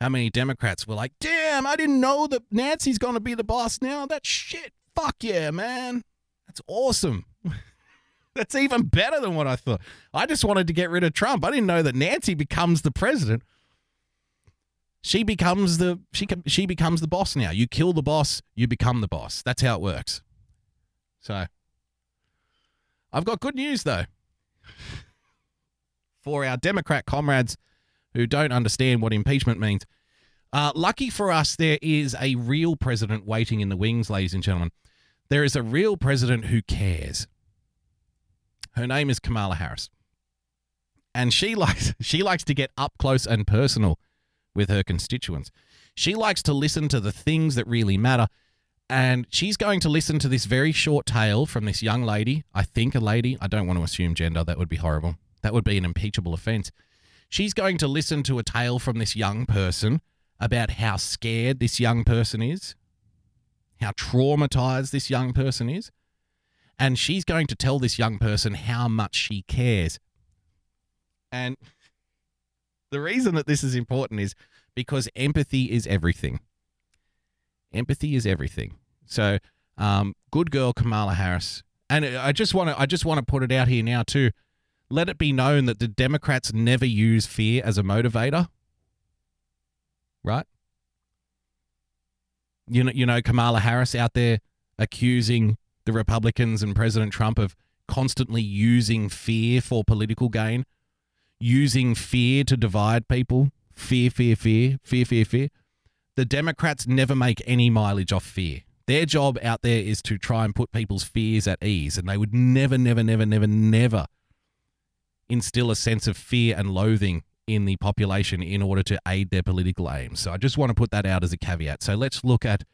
B: how many Democrats were like, damn, I didn't know that Nancy's going to be the boss now. That shit. Fuck yeah, man. That's awesome. That's even better than what I thought. I just wanted to get rid of Trump. I didn't know that Nancy becomes the president. She becomes the she she becomes the boss now. You kill the boss, you become the boss. That's how it works. So I've got good news though. For our Democrat comrades who don't understand what impeachment means. Uh, lucky for us, there is a real president waiting in the wings, ladies and gentlemen. There is a real president who cares. Her name is Kamala Harris. And she likes she likes to get up close and personal with her constituents. She likes to listen to the things that really matter. And she's going to listen to this very short tale from this young lady. I think a lady. I don't want to assume gender. That would be horrible. That would be an impeachable offense. She's going to listen to a tale from this young person about how scared this young person is, how traumatized this young person is, and she's going to tell this young person how much she cares. And the reason that this is important is because empathy is everything. Empathy is everything. So, um, good girl Kamala Harris. And I just want to I just want to put it out here now too let it be known that the Democrats never use fear as a motivator. Right? You know, you know, Kamala Harris out there accusing the Republicans and President Trump of constantly using fear for political gain, using fear to divide people. Fear, fear, fear, fear, fear, fear. The Democrats never make any mileage off fear. Their job out there is to try and put people's fears at ease, and they would never, never, never, never, never instill a sense of fear and loathing in the population in order to aid their political aims. So I just want to put that out as a caveat. So let's look at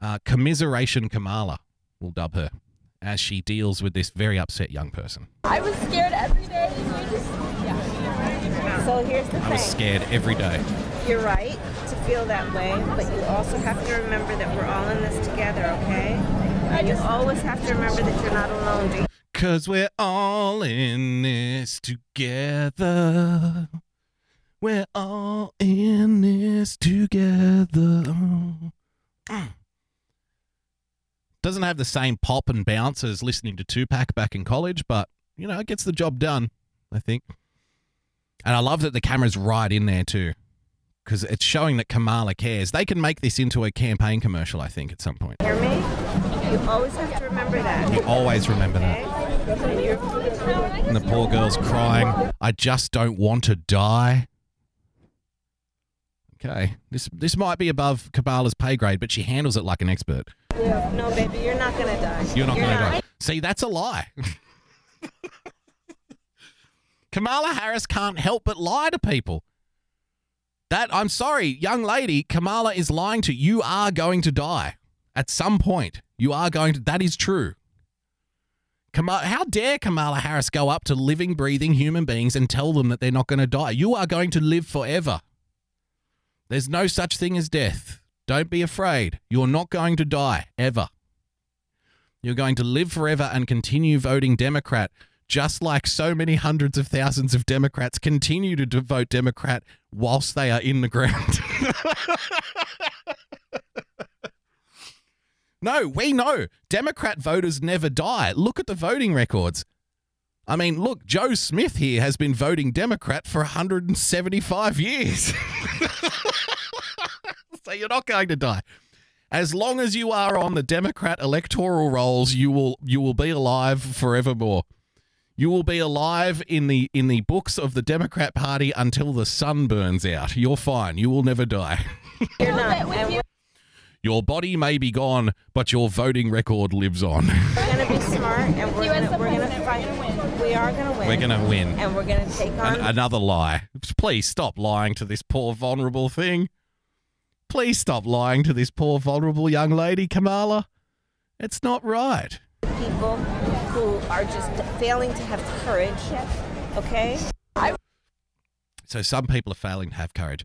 B: uh, commiseration Kamala, we'll dub her, as she deals with this very upset young person.
F: I was scared every day. Just, yeah. So here's the
B: I
F: thing.
B: was scared every day.
F: You're right to feel that way, but you also have to remember that we're all in this together, okay? And you always have to remember that you're not alone.
B: Cause we're all in this together. We're all in this together. Doesn't have the same pop and bounce as listening to Tupac back in college, but you know, it gets the job done, I think. And I love that the camera's right in there too, because it's showing that Kamala cares. They can make this into a campaign commercial, I think, at some point.
F: Hear me? You always have to remember that.
B: You always remember that.
F: Okay? And
B: And the poor girl's crying. I just don't want to die. Okay, this this might be above Kamala's pay grade, but she handles it like an expert.
F: No, baby, you're not gonna die.
B: You're not going to die. See, that's a lie. Kamala Harris can't help but lie to people. That I'm sorry, young lady, Kamala is lying to you. You are going to die at some point. You are going to. That is true. Kamala, how dare Kamala Harris go up to living, breathing human beings and tell them that they're not going to die? You are going to live forever. There's no such thing as death. Don't be afraid. You're not going to die ever. You're going to live forever and continue voting Democrat, just like so many hundreds of thousands of Democrats continue to vote Democrat whilst they are in the ground. no, we know Democrat voters never die. Look at the voting records. I mean, look, Joe Smith here has been voting Democrat for 175 years. so you're not going to die. As long as you are on the Democrat electoral rolls, you will you will be alive forevermore. You will be alive in the in the books of the Democrat Party until the sun burns out. You're fine. You will never die.
F: You're not.
B: Your body may be gone, but your voting record lives on.
F: We're gonna be smart, and we're gonna we're gonna fight. We are gonna win.
B: We're gonna win.
F: and we're gonna take on.
B: An- another lie. Please stop lying to this poor vulnerable thing. Please stop lying to this poor vulnerable young lady, Kamala. It's not right.
F: People who are just failing to have courage. Okay?
B: So some people are failing to have courage.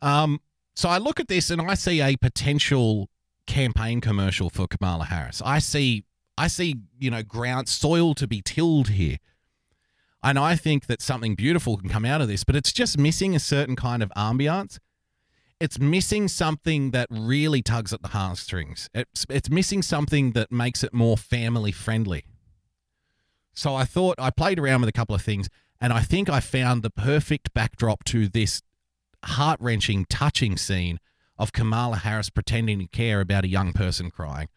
B: Um, so I look at this and I see a potential campaign commercial for Kamala Harris. I see, I see, you know, ground soil to be tilled here, and I think that something beautiful can come out of this. But it's just missing a certain kind of ambiance. It's missing something that really tugs at the heartstrings. It's it's missing something that makes it more family friendly. So I thought I played around with a couple of things, and I think I found the perfect backdrop to this heart wrenching, touching scene of Kamala Harris pretending to care about a young person crying.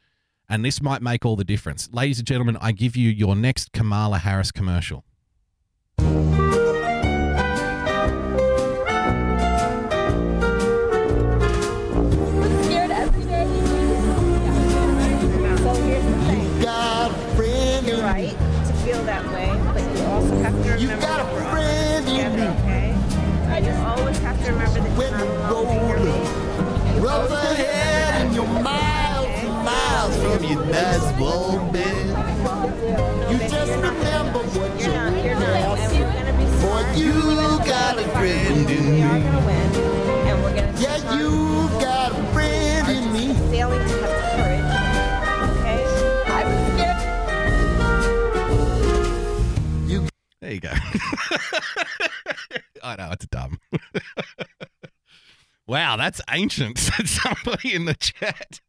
B: And this might make all the difference. Ladies and gentlemen, I give you your next Kamala Harris commercial.
G: Your nice warm bed. You just remember what you
F: You're not. You're not.
G: really
F: And we're gonna be
G: Boy,
F: smart.
G: you got a friend in me.
F: gonna win, and we're gonna. take
G: Yeah, you got a friend in me.
F: Failing to have courage. Okay?
H: I was scared.
G: You
B: There you go. I know, it's dumb. wow, that's ancient, said somebody in the chat.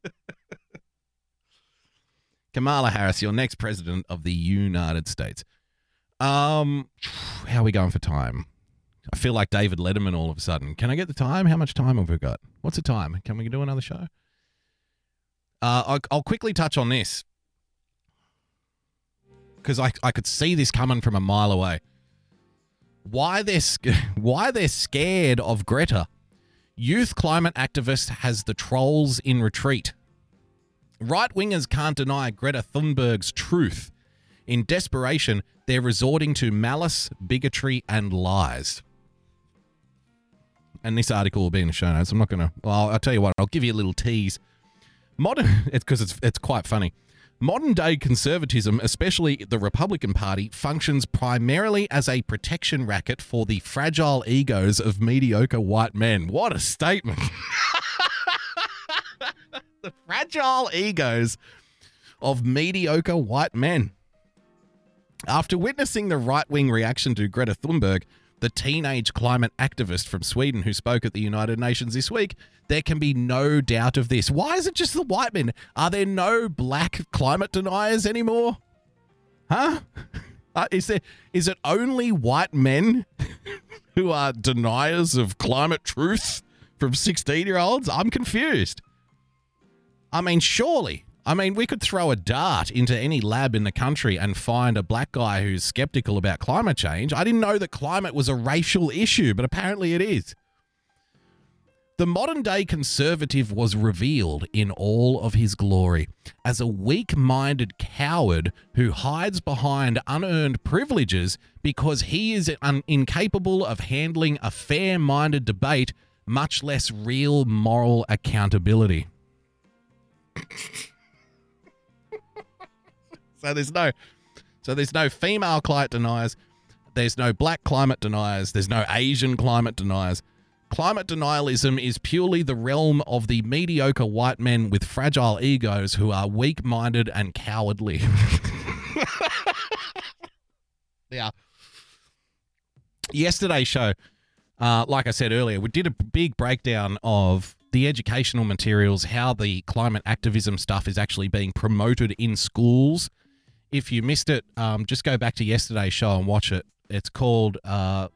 B: Kamala Harris, your next president of the United States. Um, how are we going for time? I feel like David Letterman all of a sudden. Can I get the time? How much time have we got? What's the time? Can we do another show? Uh, I'll, quickly touch on this because I, I could see this coming from a mile away. Why they're why they're scared of Greta? Youth climate activist has the trolls in retreat. Right wingers can't deny Greta Thunberg's truth. In desperation, they're resorting to malice, bigotry, and lies. And this article will be in the show notes. I'm not going to. Well, I'll tell you what. I'll give you a little tease. Modern, it's because it's it's quite funny. Modern day conservatism, especially the Republican Party, functions primarily as a protection racket for the fragile egos of mediocre white men. What a statement! the fragile egos of mediocre white men. After witnessing the right wing reaction to Greta Thunberg, the teenage climate activist from Sweden who spoke at the United Nations this week, there can be no doubt of this. Why is it just the white men? Are there no black climate deniers anymore? Huh? Uh, is there is it only white men who are deniers of climate truth from 16 year olds? I'm confused. I mean, surely. I mean, we could throw a dart into any lab in the country and find a black guy who's skeptical about climate change. I didn't know that climate was a racial issue, but apparently it is. The modern day conservative was revealed in all of his glory as a weak minded coward who hides behind unearned privileges because he is un- incapable of handling a fair minded debate, much less real moral accountability. So there's no so there's no female climate deniers, there's no black climate deniers, there's no Asian climate deniers. Climate denialism is purely the realm of the mediocre white men with fragile egos who are weak minded and cowardly. yeah. Yesterday's show, uh, like I said earlier, we did a big breakdown of the educational materials, how the climate activism stuff is actually being promoted in schools. If you missed it, um, just go back to yesterday's show and watch it. It's called uh,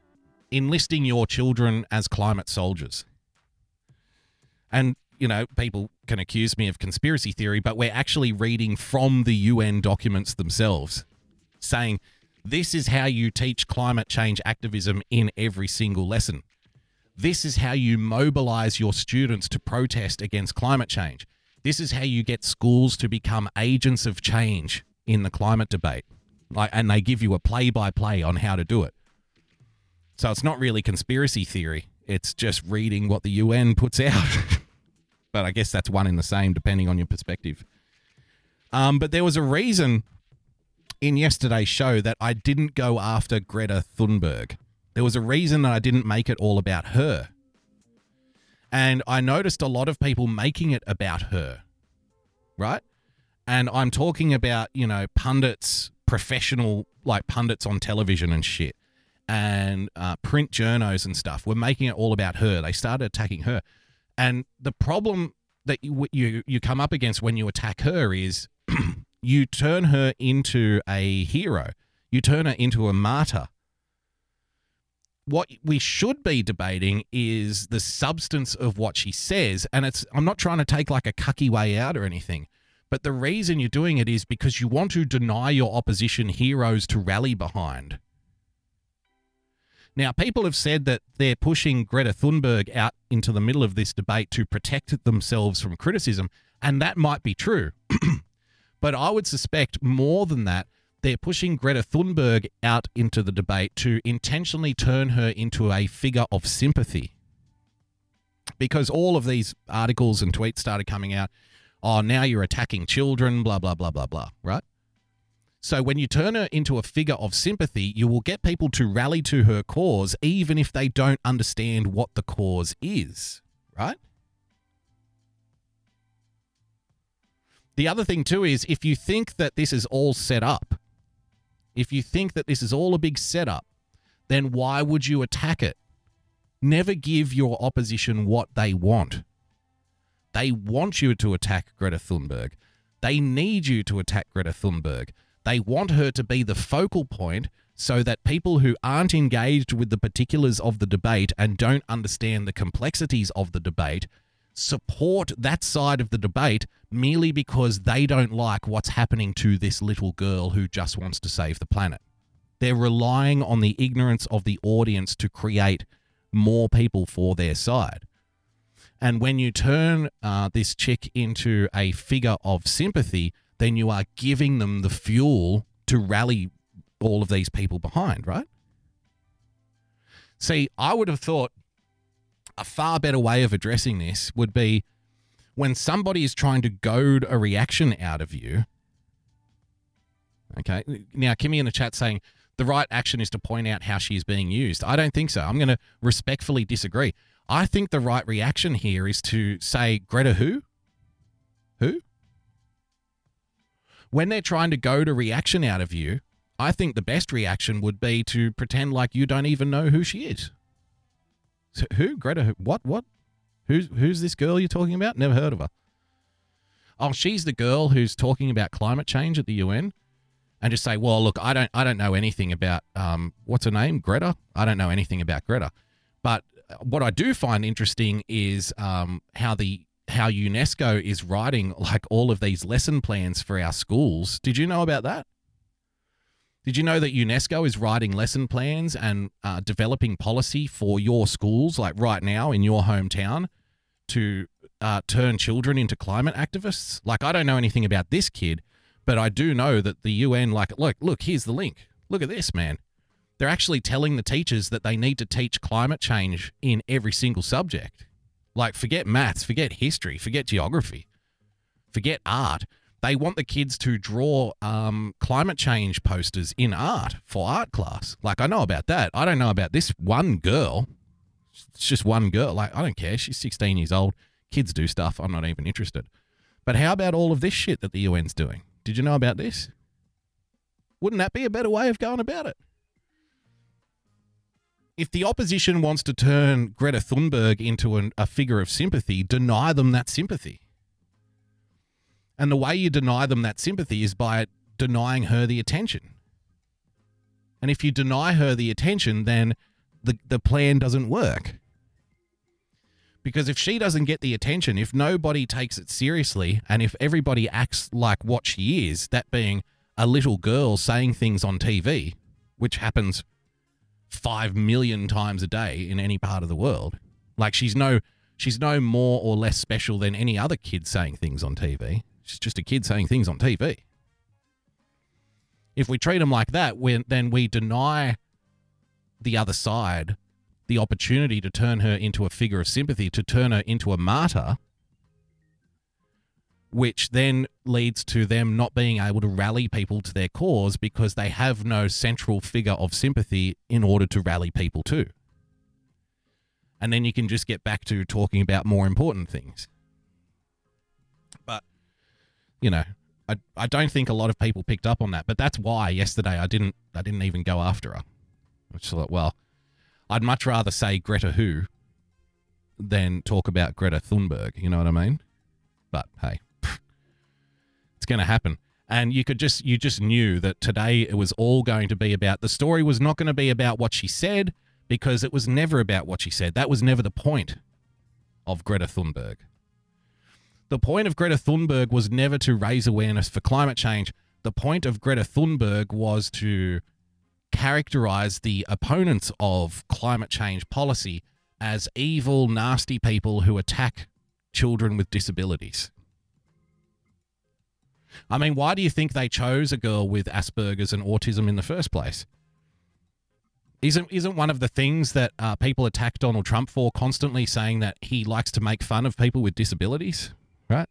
B: enlisting your children as climate soldiers. And, you know, people can accuse me of conspiracy theory, but we're actually reading from the UN documents themselves saying this is how you teach climate change activism in every single lesson. This is how you mobilize your students to protest against climate change. This is how you get schools to become agents of change in the climate debate. Like, and they give you a play by play on how to do it. So it's not really conspiracy theory. It's just reading what the UN puts out. but I guess that's one in the same, depending on your perspective. Um, but there was a reason in yesterday's show that I didn't go after Greta Thunberg. There was a reason that I didn't make it all about her. And I noticed a lot of people making it about her, right? And I'm talking about, you know, pundits, professional, like pundits on television and shit and uh, print journos and stuff were making it all about her. They started attacking her, and the problem that you you, you come up against when you attack her is you turn her into a hero. You turn her into a martyr. What we should be debating is the substance of what she says, and it's. I'm not trying to take like a cucky way out or anything. But the reason you're doing it is because you want to deny your opposition heroes to rally behind. Now, people have said that they're pushing Greta Thunberg out into the middle of this debate to protect themselves from criticism, and that might be true. but I would suspect more than that, they're pushing Greta Thunberg out into the debate to intentionally turn her into a figure of sympathy. Because all of these articles and tweets started coming out, oh, now you're attacking children, blah, blah, blah, blah, blah, right? So when you turn her into a figure of sympathy, you will get people to rally to her cause, even if they don't understand what the cause is, right? The other thing, too, is if you think that this is all set up, if you think that this is all a big setup, then why would you attack it? Never give your opposition what they want. They want you to attack Greta Thunberg. They need you to attack Greta Thunberg. They want her to be the focal point so that people who aren't engaged with the particulars of the debate and don't understand the complexities of the debate support that side of the debate merely because they don't like what's happening to this little girl who just wants to save the planet. They're relying on the ignorance of the audience to create more people for their side. And when you turn uh, this chick into a figure of sympathy, then you are giving them the fuel to rally all of these people behind, right? See, I would have thought a far better way of addressing this would be when somebody is trying to goad a reaction out of you. Okay. Now, Kimmy in the chat saying the right action is to point out how she is being used. I don't think so. I'm going to respectfully disagree. I think the right reaction here is to say, Greta, who? Who? When they're trying to goad a reaction out of you, I think the best reaction would be to pretend like you don't even know who she is. Who? Greta? What? What? Who's who's this girl you're talking about? Never heard of her. Oh, she's the girl who's talking about climate change at the UN and just say, "Well, look, I don't, I don't know anything about um, what's her name, Greta. I don't know anything about Greta." But what I do find interesting is um, how the how UNESCO is writing like all of these lesson plans for our schools. Did you know about that? Did you know that UNESCO is writing lesson plans and uh, developing policy for your schools, like right now in your hometown, to uh, turn children into climate activists? Like, I don't know anything about this kid, but I do know that the UN, like, look, look, here's the link. Look at this, man. They're actually telling the teachers that they need to teach climate change in every single subject. Like, forget maths, forget history, forget geography, forget art. They want the kids to draw um, climate change posters in art for art class. Like, I know about that. I don't know about this one girl. It's just one girl. Like, I don't care. She's 16 years old. Kids do stuff. I'm not even interested. But how about all of this shit that the UN's doing? Did you know about this? Wouldn't that be a better way of going about it? If the opposition wants to turn Greta Thunberg into an, a figure of sympathy, deny them that sympathy. And the way you deny them that sympathy is by denying her the attention. And if you deny her the attention, then the, the plan doesn't work. Because if she doesn't get the attention, if nobody takes it seriously, and if everybody acts like what she is, that being a little girl saying things on TV, which happens five million times a day in any part of the world, like she's no she's no more or less special than any other kid saying things on TV. She's just a kid saying things on TV. If we treat them like that, then we deny the other side the opportunity to turn her into a figure of sympathy, to turn her into a martyr, which then leads to them not being able to rally people to their cause because they have no central figure of sympathy in order to rally people to. And then you can just get back to talking about more important things. You know, I, I don't think a lot of people picked up on that, but that's why yesterday I didn't I didn't even go after her. I thought, well, I'd much rather say Greta who than talk about Greta Thunberg. You know what I mean? But hey, it's going to happen. And you could just you just knew that today it was all going to be about the story was not going to be about what she said because it was never about what she said. That was never the point of Greta Thunberg. The point of Greta Thunberg was never to raise awareness for climate change. The point of Greta Thunberg was to characterize the opponents of climate change policy as evil, nasty people who attack children with disabilities. I mean, why do you think they chose a girl with Asperger's and autism in the first place? Isn't isn't one of the things that uh, people attack Donald Trump for constantly saying that he likes to make fun of people with disabilities? Right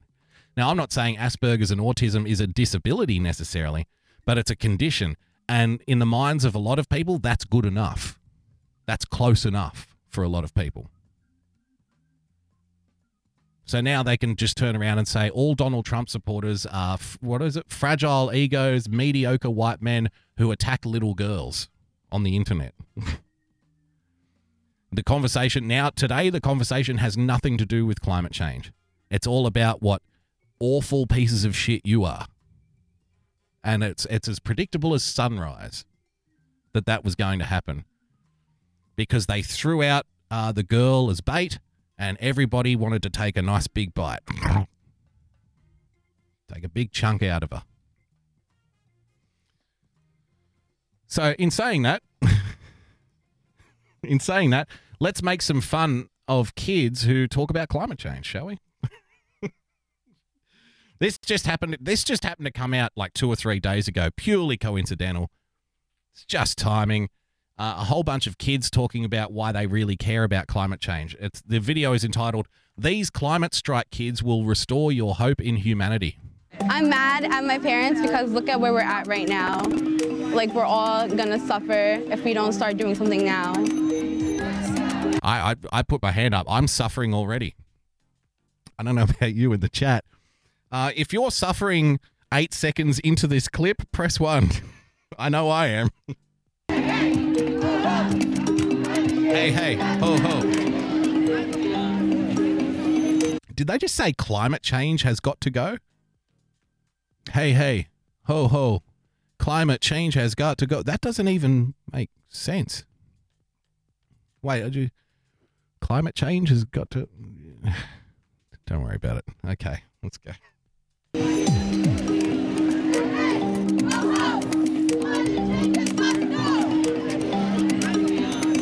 B: now, I'm not saying Asperger's and autism is a disability necessarily, but it's a condition, and in the minds of a lot of people, that's good enough. That's close enough for a lot of people. So now they can just turn around and say all Donald Trump supporters are what is it? Fragile egos, mediocre white men who attack little girls on the internet. the conversation now today the conversation has nothing to do with climate change. It's all about what awful pieces of shit you are. And it's it's as predictable as sunrise that that was going to happen. Because they threw out uh, the girl as bait and everybody wanted to take a nice big bite. take a big chunk out of her. So, in saying that, in saying that, let's make some fun of kids who talk about climate change, shall we? This just happened. This just happened to come out like two or three days ago, purely coincidental. It's just timing. Uh, a whole bunch of kids talking about why they really care about climate change. It's the video is entitled "These Climate Strike Kids Will Restore Your Hope in Humanity."
I: I'm mad at my parents because look at where we're at right now. Like we're all gonna suffer if we don't start doing something now.
B: I I, I put my hand up. I'm suffering already. I don't know about you in the chat. Uh, if you're suffering eight seconds into this clip, press one. I know I am. Hey, hey, ho, ho. Did they just say climate change has got to go? Hey, hey, ho, ho. climate change has got to go. That doesn't even make sense. Wait, did you? Climate change has got to. Don't worry about it. Okay, let's go.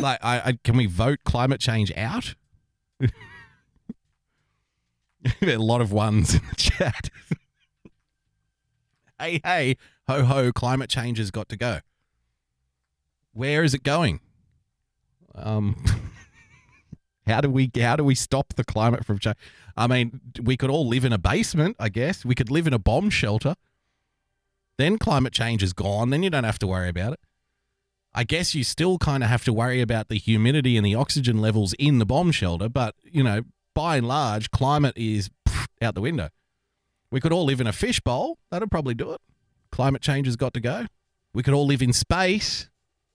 B: Like, I, I can we vote climate change out? a lot of ones in the chat. hey, hey, ho, ho, climate change has got to go. Where is it going? Um, how do we how do we stop the climate from change? I mean, we could all live in a basement, I guess. We could live in a bomb shelter. Then climate change is gone. Then you don't have to worry about it. I guess you still kind of have to worry about the humidity and the oxygen levels in the bomb shelter, but you know, by and large, climate is out the window. We could all live in a fishbowl. That'd probably do it. Climate change has got to go. We could all live in space.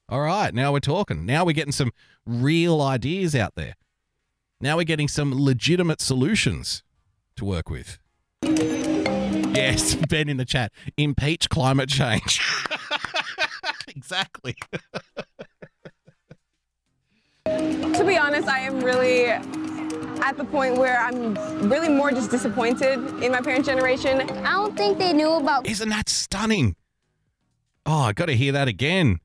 B: All right, now we're talking. Now we're getting some real ideas out there. Now we're getting some legitimate solutions to work with. Yes, Ben in the chat. Impeach climate change. exactly.
J: To be honest, I am really at the point where I'm really more just disappointed in my parents' generation.
H: I don't think they knew about.
B: Isn't that stunning? Oh, I got to hear that again.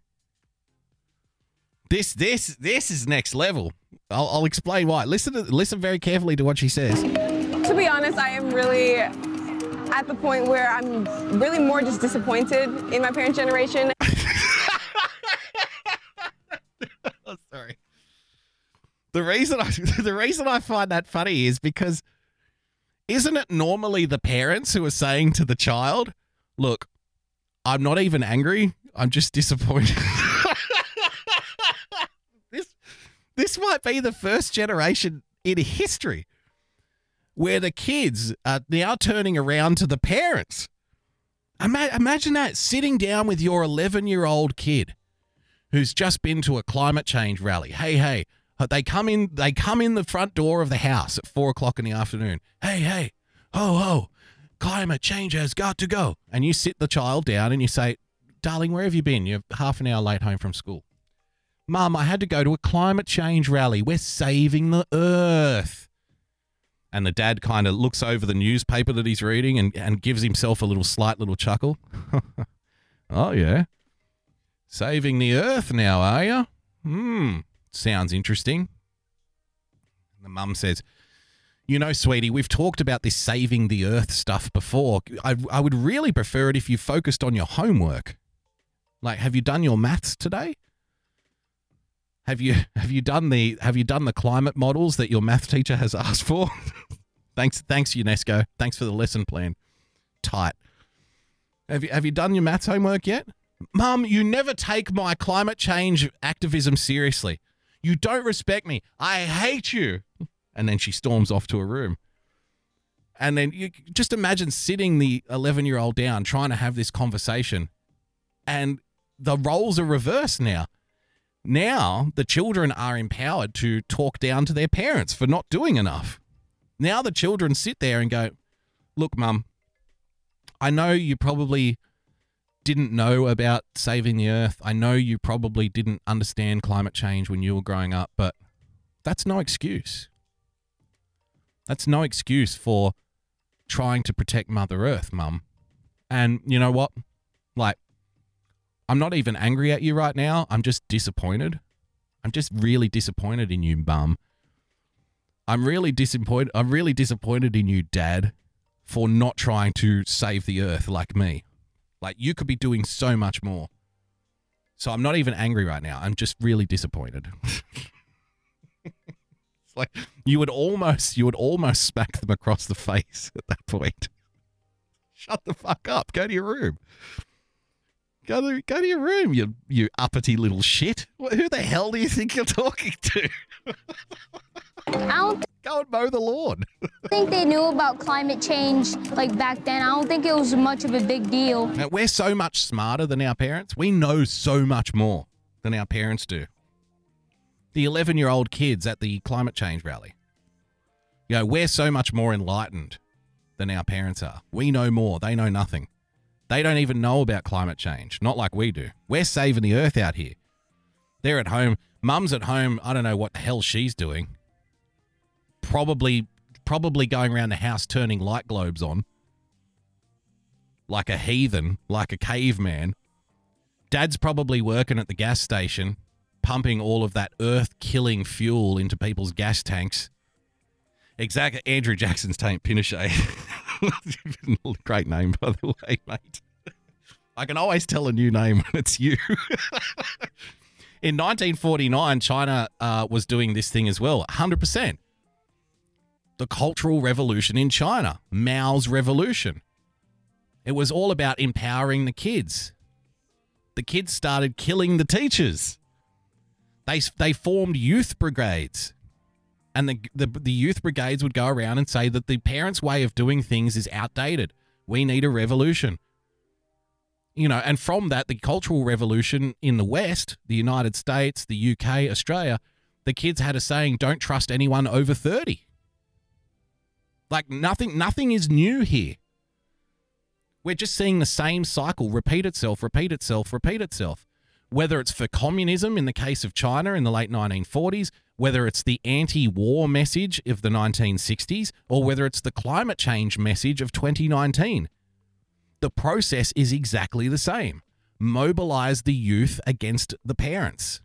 B: This, this, this is next level. I'll, I'll explain why. Listen, to, listen very carefully to what she says.
J: To be honest, I am really at the point where I'm really more just disappointed in my parents' generation.
B: oh, sorry. The reason I the reason I find that funny is because isn't it normally the parents who are saying to the child, "Look, I'm not even angry. I'm just disappointed." this this might be the first generation in history where the kids are now turning around to the parents. Imagine that sitting down with your 11 year old kid who's just been to a climate change rally. Hey, hey, uh, they come in. They come in the front door of the house at four o'clock in the afternoon. Hey, hey, ho, ho, climate change has got to go. And you sit the child down and you say, "Darling, where have you been? You're half an hour late home from school." Mum, I had to go to a climate change rally. We're saving the earth. And the dad kind of looks over the newspaper that he's reading and, and gives himself a little slight little chuckle. oh, yeah. Saving the earth now, are you? Hmm. Sounds interesting. The mum says, You know, sweetie, we've talked about this saving the earth stuff before. I, I would really prefer it if you focused on your homework. Like, have you done your maths today? Have you have you done the have you done the climate models that your math teacher has asked for? thanks thanks UNESCO. Thanks for the lesson plan. Tight. Have you have you done your maths homework yet? Mum, you never take my climate change activism seriously. You don't respect me. I hate you. And then she storms off to her room. And then you just imagine sitting the 11 year old down trying to have this conversation. And the roles are reversed now. Now the children are empowered to talk down to their parents for not doing enough. Now the children sit there and go, Look, mum, I know you probably didn't know about saving the earth. I know you probably didn't understand climate change when you were growing up, but that's no excuse. That's no excuse for trying to protect Mother Earth, mum. And you know what? Like, I'm not even angry at you right now. I'm just disappointed. I'm just really disappointed in you, mum. I'm really disappointed. I'm really disappointed in you, dad, for not trying to save the earth like me. Like you could be doing so much more. So I'm not even angry right now. I'm just really disappointed. it's like you would almost you would almost smack them across the face at that point. Shut the fuck up. Go to your room. Go to go to your room, you you uppity little shit. Who the hell do you think you're talking to?
H: I don't
B: Go and mow the lawn.
H: I think they knew about climate change like back then. I don't think it was much of a big deal.
B: Now, we're so much smarter than our parents. We know so much more than our parents do. The 11 year old kids at the climate change rally. You know, we're so much more enlightened than our parents are. We know more. They know nothing. They don't even know about climate change, not like we do. We're saving the earth out here. They're at home. Mum's at home. I don't know what the hell she's doing. Probably, probably going around the house turning light globes on, like a heathen, like a caveman. Dad's probably working at the gas station, pumping all of that earth-killing fuel into people's gas tanks. Exactly. Andrew Jackson's Taint Pinochet. Great name, by the way, mate. I can always tell a new name when it's you. In 1949, China uh, was doing this thing as well, 100%. The Cultural Revolution in China, Mao's revolution. It was all about empowering the kids. The kids started killing the teachers. They, they formed youth brigades and the, the the youth brigades would go around and say that the parents' way of doing things is outdated. We need a revolution. You know, and from that, the cultural revolution in the West, the United States, the UK, Australia, the kids had a saying, "Don't trust anyone over 30." Like nothing, nothing is new here. We're just seeing the same cycle repeat itself, repeat itself, repeat itself whether it's for communism in the case of China in the late 1940s, whether it's the anti war message of the 1960s, or whether it's the climate change message of 2019. The process is exactly the same mobilize the youth against the parents.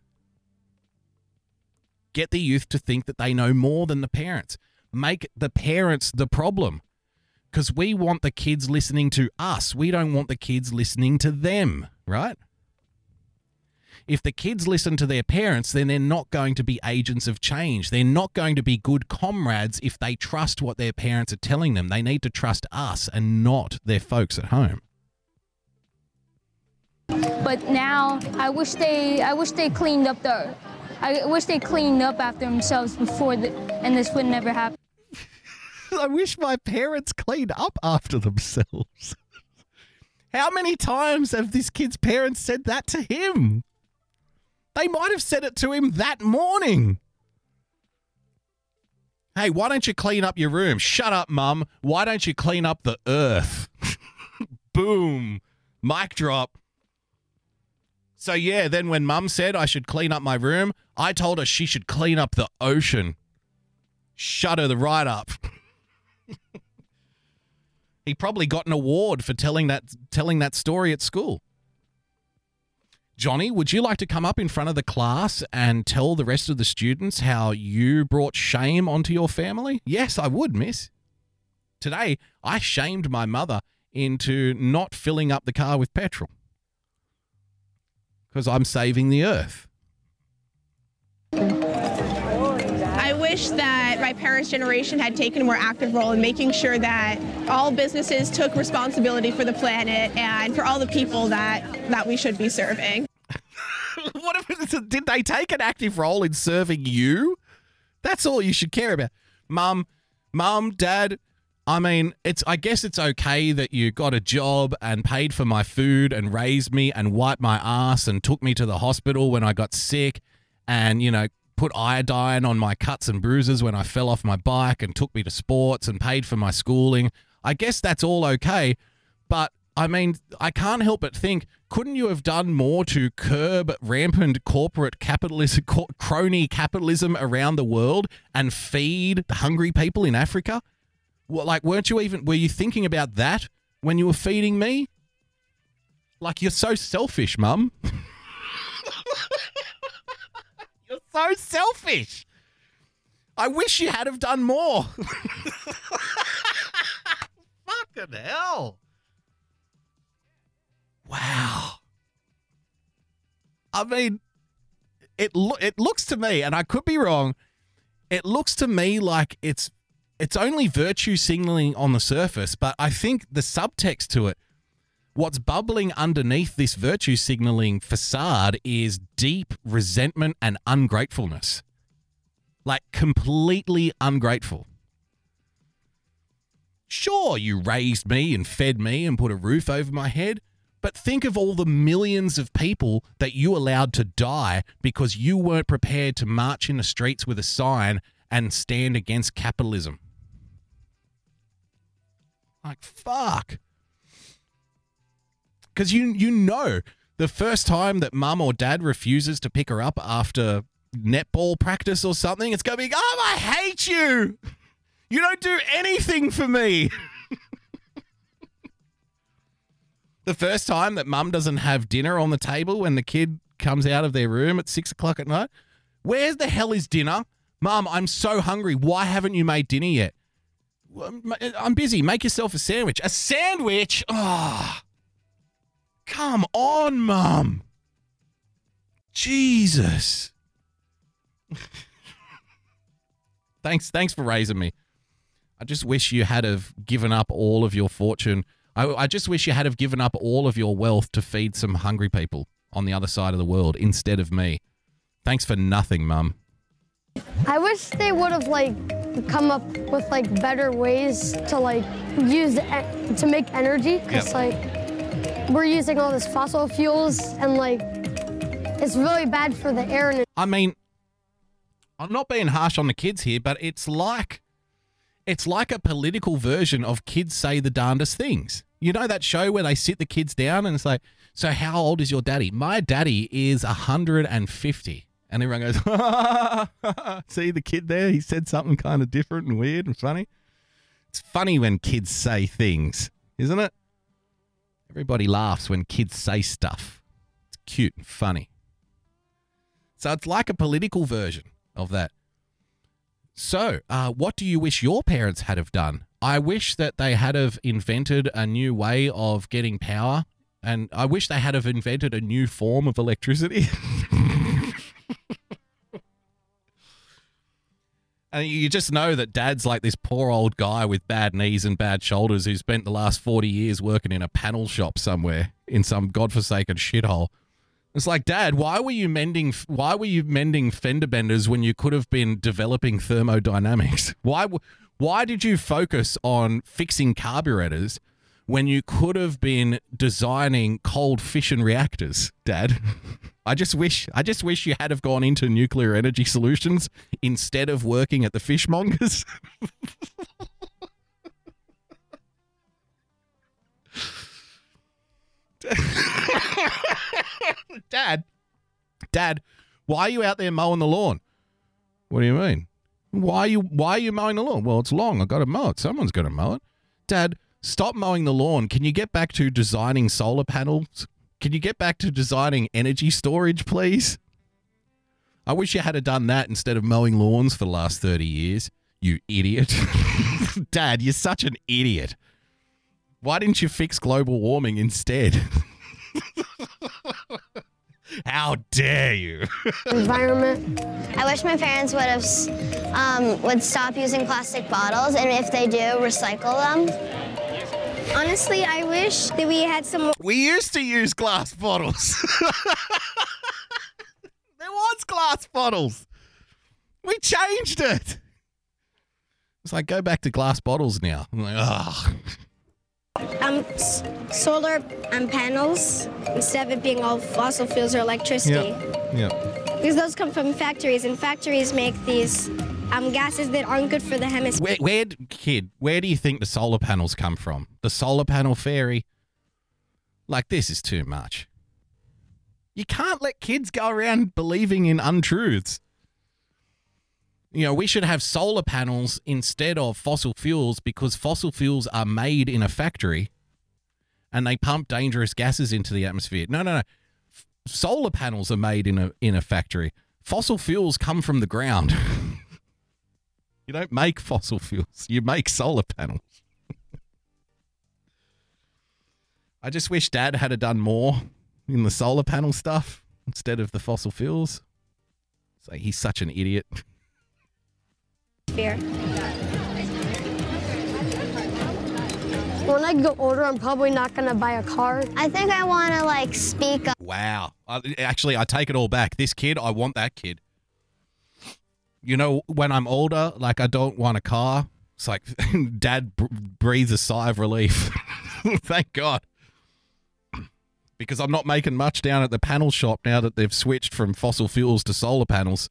B: Get the youth to think that they know more than the parents. Make the parents the problem. Because we want the kids listening to us. We don't want the kids listening to them, right? If the kids listen to their parents, then they're not going to be agents of change. They're not going to be good comrades if they trust what their parents are telling them. They need to trust us and not their folks at home.
H: But now I wish they I wish they cleaned up the I wish they cleaned up after themselves before the and this would never happen.
B: I wish my parents cleaned up after themselves. How many times have this kid's parents said that to him? They might have said it to him that morning. Hey, why don't you clean up your room? Shut up, mum. Why don't you clean up the earth? Boom. Mic drop. So, yeah, then when mum said I should clean up my room, I told her she should clean up the ocean. Shut her the right up. he probably got an award for telling that telling that story at school. Johnny, would you like to come up in front of the class and tell the rest of the students how you brought shame onto your family? Yes, I would, miss. Today, I shamed my mother into not filling up the car with petrol because I'm saving the earth.
K: I wish that my parents' generation had taken a more active role in making sure that all businesses took responsibility for the planet and for all the people that, that we should be serving.
B: what if did they take an active role in serving you? That's all you should care about. Mum, mum, dad, I mean, it's I guess it's okay that you got a job and paid for my food and raised me and wiped my ass and took me to the hospital when I got sick and, you know, put iodine on my cuts and bruises when I fell off my bike and took me to sports and paid for my schooling. I guess that's all okay, but I mean, I can't help but think, couldn't you have done more to curb rampant corporate capitalism, crony capitalism around the world and feed the hungry people in Africa? Well, like, weren't you even, were you thinking about that when you were feeding me? Like, you're so selfish, mum. you're so selfish. I wish you had have done more. Fucking hell. Wow. I mean, it lo- it looks to me, and I could be wrong. It looks to me like it's it's only virtue signaling on the surface, but I think the subtext to it, what's bubbling underneath this virtue signaling facade, is deep resentment and ungratefulness. Like completely ungrateful. Sure, you raised me and fed me and put a roof over my head. But think of all the millions of people that you allowed to die because you weren't prepared to march in the streets with a sign and stand against capitalism. Like, fuck. because you you know the first time that mum or dad refuses to pick her up after netball practice or something, it's gonna be, oh, I hate you. You don't do anything for me. the first time that mum doesn't have dinner on the table when the kid comes out of their room at six o'clock at night, where's the hell is dinner? Mum, I'm so hungry. Why haven't you made dinner yet? "Well, m- eh, I'm busy. Make yourself a sandwich. A sandwich? Oh, come on, mum. Jesus. thanks, thanks for raising me. I just wish you had have given up all of your fortune. I, I just wish you had have given up all of your wealth to feed some hungry people on the other side of the world instead of me. Thanks for nothing, mum.
L: I wish they would have like come up with like better ways to like use e- to make energy because
B: Yep.
L: like we're using all this fossil fuels and like it's really bad for the air and
B: I mean, I'm not being harsh on the kids here, but it's like it's like a political version of kids say the darndest things. You know that show where they sit the kids down and it's like, so how old is your daddy? My daddy is 150. And everyone goes, see the kid there? He said something kind of different and weird and funny. It's funny when kids say things, isn't it? Everybody laughs when kids say stuff. It's cute and funny. So it's like a political version of that. So, uh, what do you wish your parents had have done? I wish that they had have invented a new way of getting power, and I wish they had have invented a new form of electricity. and you just know that dad's like this poor old guy with bad knees and bad shoulders who spent the last 40 years working in a panel shop somewhere in some godforsaken shithole. It's like, Dad, why were you mending? Why were you mending fender benders when you could have been developing thermodynamics? Why? Why did you focus on fixing carburetors when you could have been designing cold fission reactors, Dad? I just wish, I just wish you had have gone into nuclear energy solutions instead of working at the fishmongers. Dad, Dad, why are you out there mowing the lawn? What do you mean? Why are you why are you mowing the lawn? Well, it's long. I got to mow it. Someone's got to mow it. Dad, stop mowing the lawn. Can you get back to designing solar panels? Can you get back to designing energy storage, please? I wish you had done that instead of mowing lawns for the last 30 years. You idiot. Dad, you're such an idiot. Why didn't you fix global warming instead? How dare you?
L: environment.
M: I wish my parents would have um, would stop using plastic bottles, and if they do, recycle them. Honestly, I wish that we had some.
B: We used to use glass bottles. there was glass bottles. We changed it. It's like go back to glass bottles now. I'm like, oh,
M: Um, s- solar um, panels instead of it being all fossil fuels or electricity.
B: yeah. yeah.
M: Because those come from factories, and factories make these um, gases that aren't good for the hemisphere.
B: Where, where, kid? Where do you think the solar panels come from? The solar panel fairy. Like this is too much. You can't let kids go around believing in untruths. You know, we should have solar panels instead of fossil fuels because fossil fuels are made in a factory and they pump dangerous gases into the atmosphere. No, no, no. F- solar panels are made in a in a factory. Fossil fuels come from the ground. you don't make fossil fuels. You make solar panels. I just wish Dad had done more in the solar panel stuff instead of the fossil fuels. So he's such an idiot.
L: When I go older, I'm probably not gonna buy a car.
M: I think I want to like speak up.
B: Wow. I, actually, I take it all back. This kid, I want that kid. You know, when I'm older, like I don't want a car. It's like dad br- breathes a sigh of relief. Thank God. Because I'm not making much down at the panel shop now that they've switched from fossil fuels to solar panels.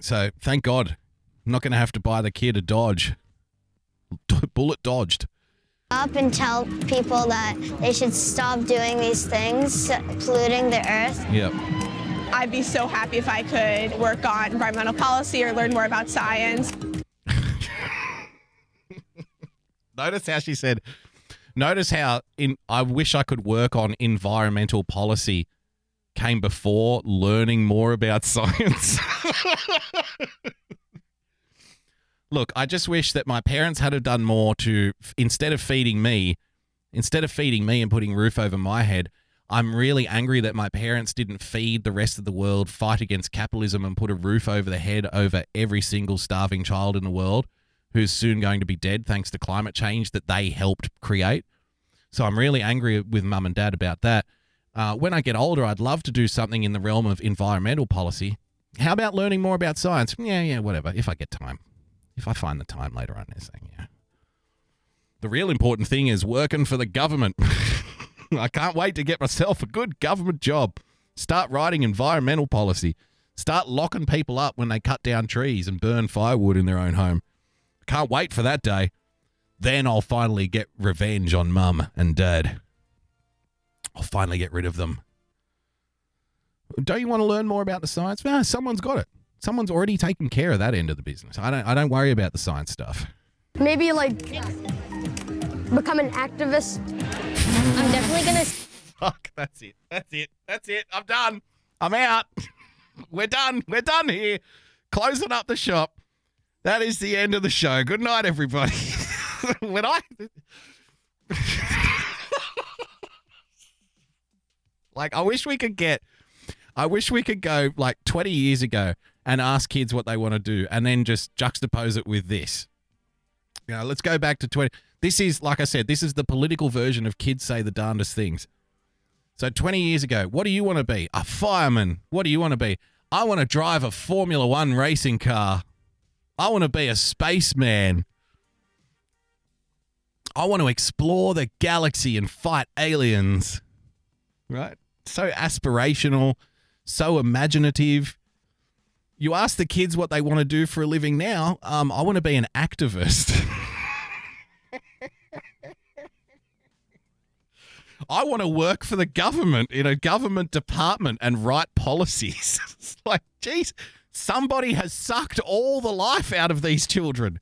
B: So thank God. I'm not going to have to buy the kid a Dodge. Bullet dodged.
M: up and tell people that they should stop doing these things, polluting the earth.
B: Yep.
K: I'd be so happy if I could work on environmental policy or learn more about science.
B: Notice how she said, notice how in I wish I could work on environmental policy came before learning more about science. Look, I just wish that my parents had have done more to instead of feeding me, instead of feeding me and putting roof over my head, I'm really angry that my parents didn't feed the rest of the world, fight against capitalism and put a roof over the head over every single starving child in the world who's soon going to be dead thanks to climate change that they helped create. So I'm really angry with mum and dad about that. Uh, when I get older, I'd love to do something in the realm of environmental policy. How about learning more about science? Yeah, yeah, whatever, if I get time. If I find the time later on, they're saying, yeah. The real important thing is working for the government. I can't wait to get myself a good government job. Start writing environmental policy. Start locking people up when they cut down trees and burn firewood in their own home. Can't wait for that day. Then I'll finally get revenge on mum and dad. I'll finally get rid of them. Don't you want to learn more about the science? No, someone's got it. Someone's already taken care of that end of the business. I don't I don't worry about the science stuff.
L: Maybe like become an activist.
H: I'm definitely gonna.
B: Fuck, that's it. That's it. That's it. I'm done. I'm out. We're done. We're done here. Closing up the shop. That is the end of the show. Good night, everybody. when I. like, I wish we could get. I wish we could go like 20 years ago and ask kids what they want to do and then just juxtapose it with this. You know, let's go back to 20. This is, like I said, this is the political version of kids say the darndest things. So 20 years ago, what do you want to be? A fireman. What do you want to be? I want to drive a Formula One racing car. I want to be a spaceman. I want to explore the galaxy and fight aliens. Right? So aspirational, so imaginative. You ask the kids what they want to do for a living now. Um, I want to be an activist. I want to work for the government in a government department and write policies. it's like, geez, somebody has sucked all the life out of these children.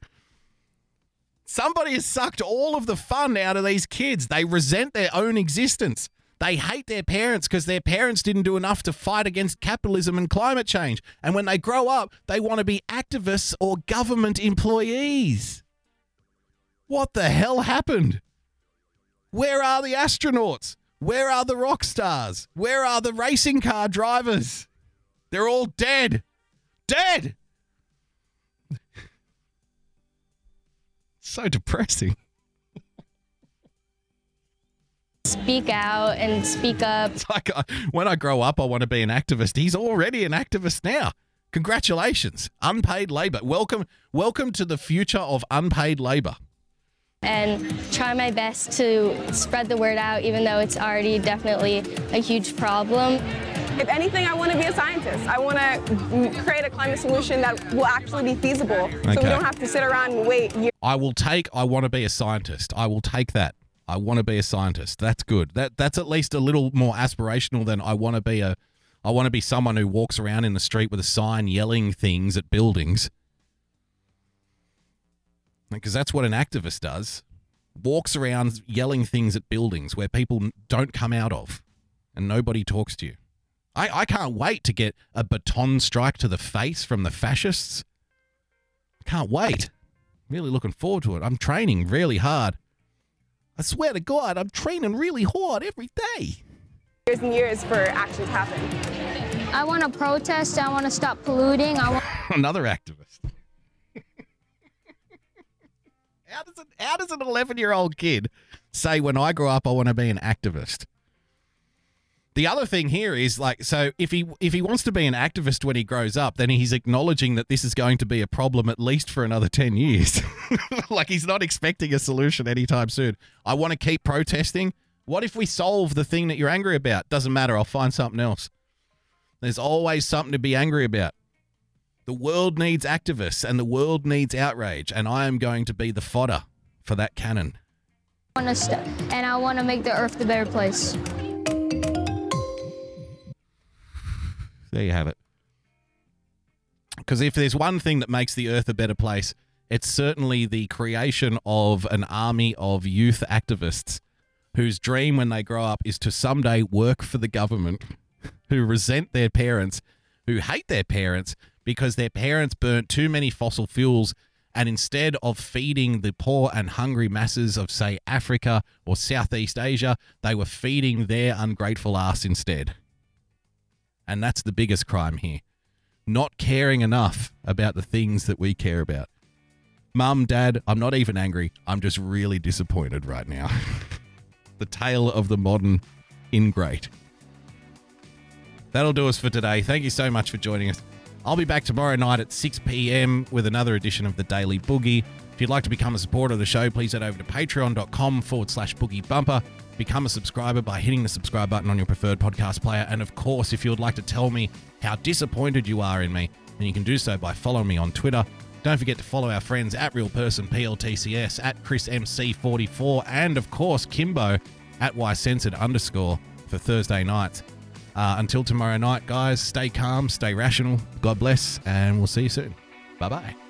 B: Somebody has sucked all of the fun out of these kids. They resent their own existence. They hate their parents because their parents didn't do enough to fight against capitalism and climate change. And when they grow up, they want to be activists or government employees. What the hell happened? Where are the astronauts? Where are the rock stars? Where are the racing car drivers? They're all dead. Dead. so depressing.
H: Speak out and speak up.
B: It's like uh, when I grow up, I want to be an activist. He's already an activist now. Congratulations, unpaid labor. Welcome, welcome to the future of unpaid labor.
H: and try my best to spread the word out, even though it's already definitely a huge problem.
J: If anything, I want to be a scientist. I want to create a climate solution that will actually be feasible, so we don't have to sit around and wait years.
B: I will take. I want to be a scientist. I will take that. I want to be a scientist. That's good. That that's at least a little more aspirational than I want to be a. I want to be someone who walks around in the street with a sign yelling things at buildings. Because that's what an activist does. Walks around yelling things at buildings where people don't come out of and nobody talks to you. I, I can't wait to get a baton strike to the face from the fascists. I can't wait. Really looking forward to it. I'm training really hard. I swear to God, I'm training really hard every day.
J: years and years for action to happen.
H: I want to protest. I want to stop polluting. I want.
B: Another activist. how does it, how does an 11 year old kid say when I grow up I want to be an activist? The other thing here is like so if he if he wants to be an activist when he grows up, then he's acknowledging that this is going to be a problem at least for another 10 years. like he's not expecting a solution anytime soon. I want to keep protesting. What if we solve the thing that you're angry about? Doesn't matter, I'll find something else. There's always something to be angry about. The world needs activists and the world needs outrage, and I am going to be the fodder for that cannon.
H: to st- and I want to make the earth a better place.
B: There you have it. Because if there's one thing that makes the earth a better place, it's certainly the creation of an army of youth activists whose dream when they grow up is to someday work for the government, who resent their parents, who hate their parents because their parents burnt too many fossil fuels. And instead of feeding the poor and hungry masses of, say, Africa or Southeast Asia, they were feeding their ungrateful ass instead. And that's the biggest crime here. Not caring enough about the things that we care about. Mum, Dad, I'm not even angry. I'm just really disappointed right now. the tale of the modern ingrate. That'll do us for today. Thank you so much for joining us. I'll be back tomorrow night at 6 p.m. with another edition of the Daily Boogie. If you'd like to become a supporter of the show, please head over to patreon.com forward slash boogie bumper. Become a subscriber by hitting the subscribe button on your preferred podcast player. And of course, if you would like to tell me how disappointed you are in me, then you can do so by following me on Twitter. Don't forget to follow our friends at Real Person PLTCS, at ChrisMC44, and of course, Kimbo at YCensored underscore for Thursday nights. Uh, until tomorrow night, guys, stay calm, stay rational. God bless, and we'll see you soon. Bye bye.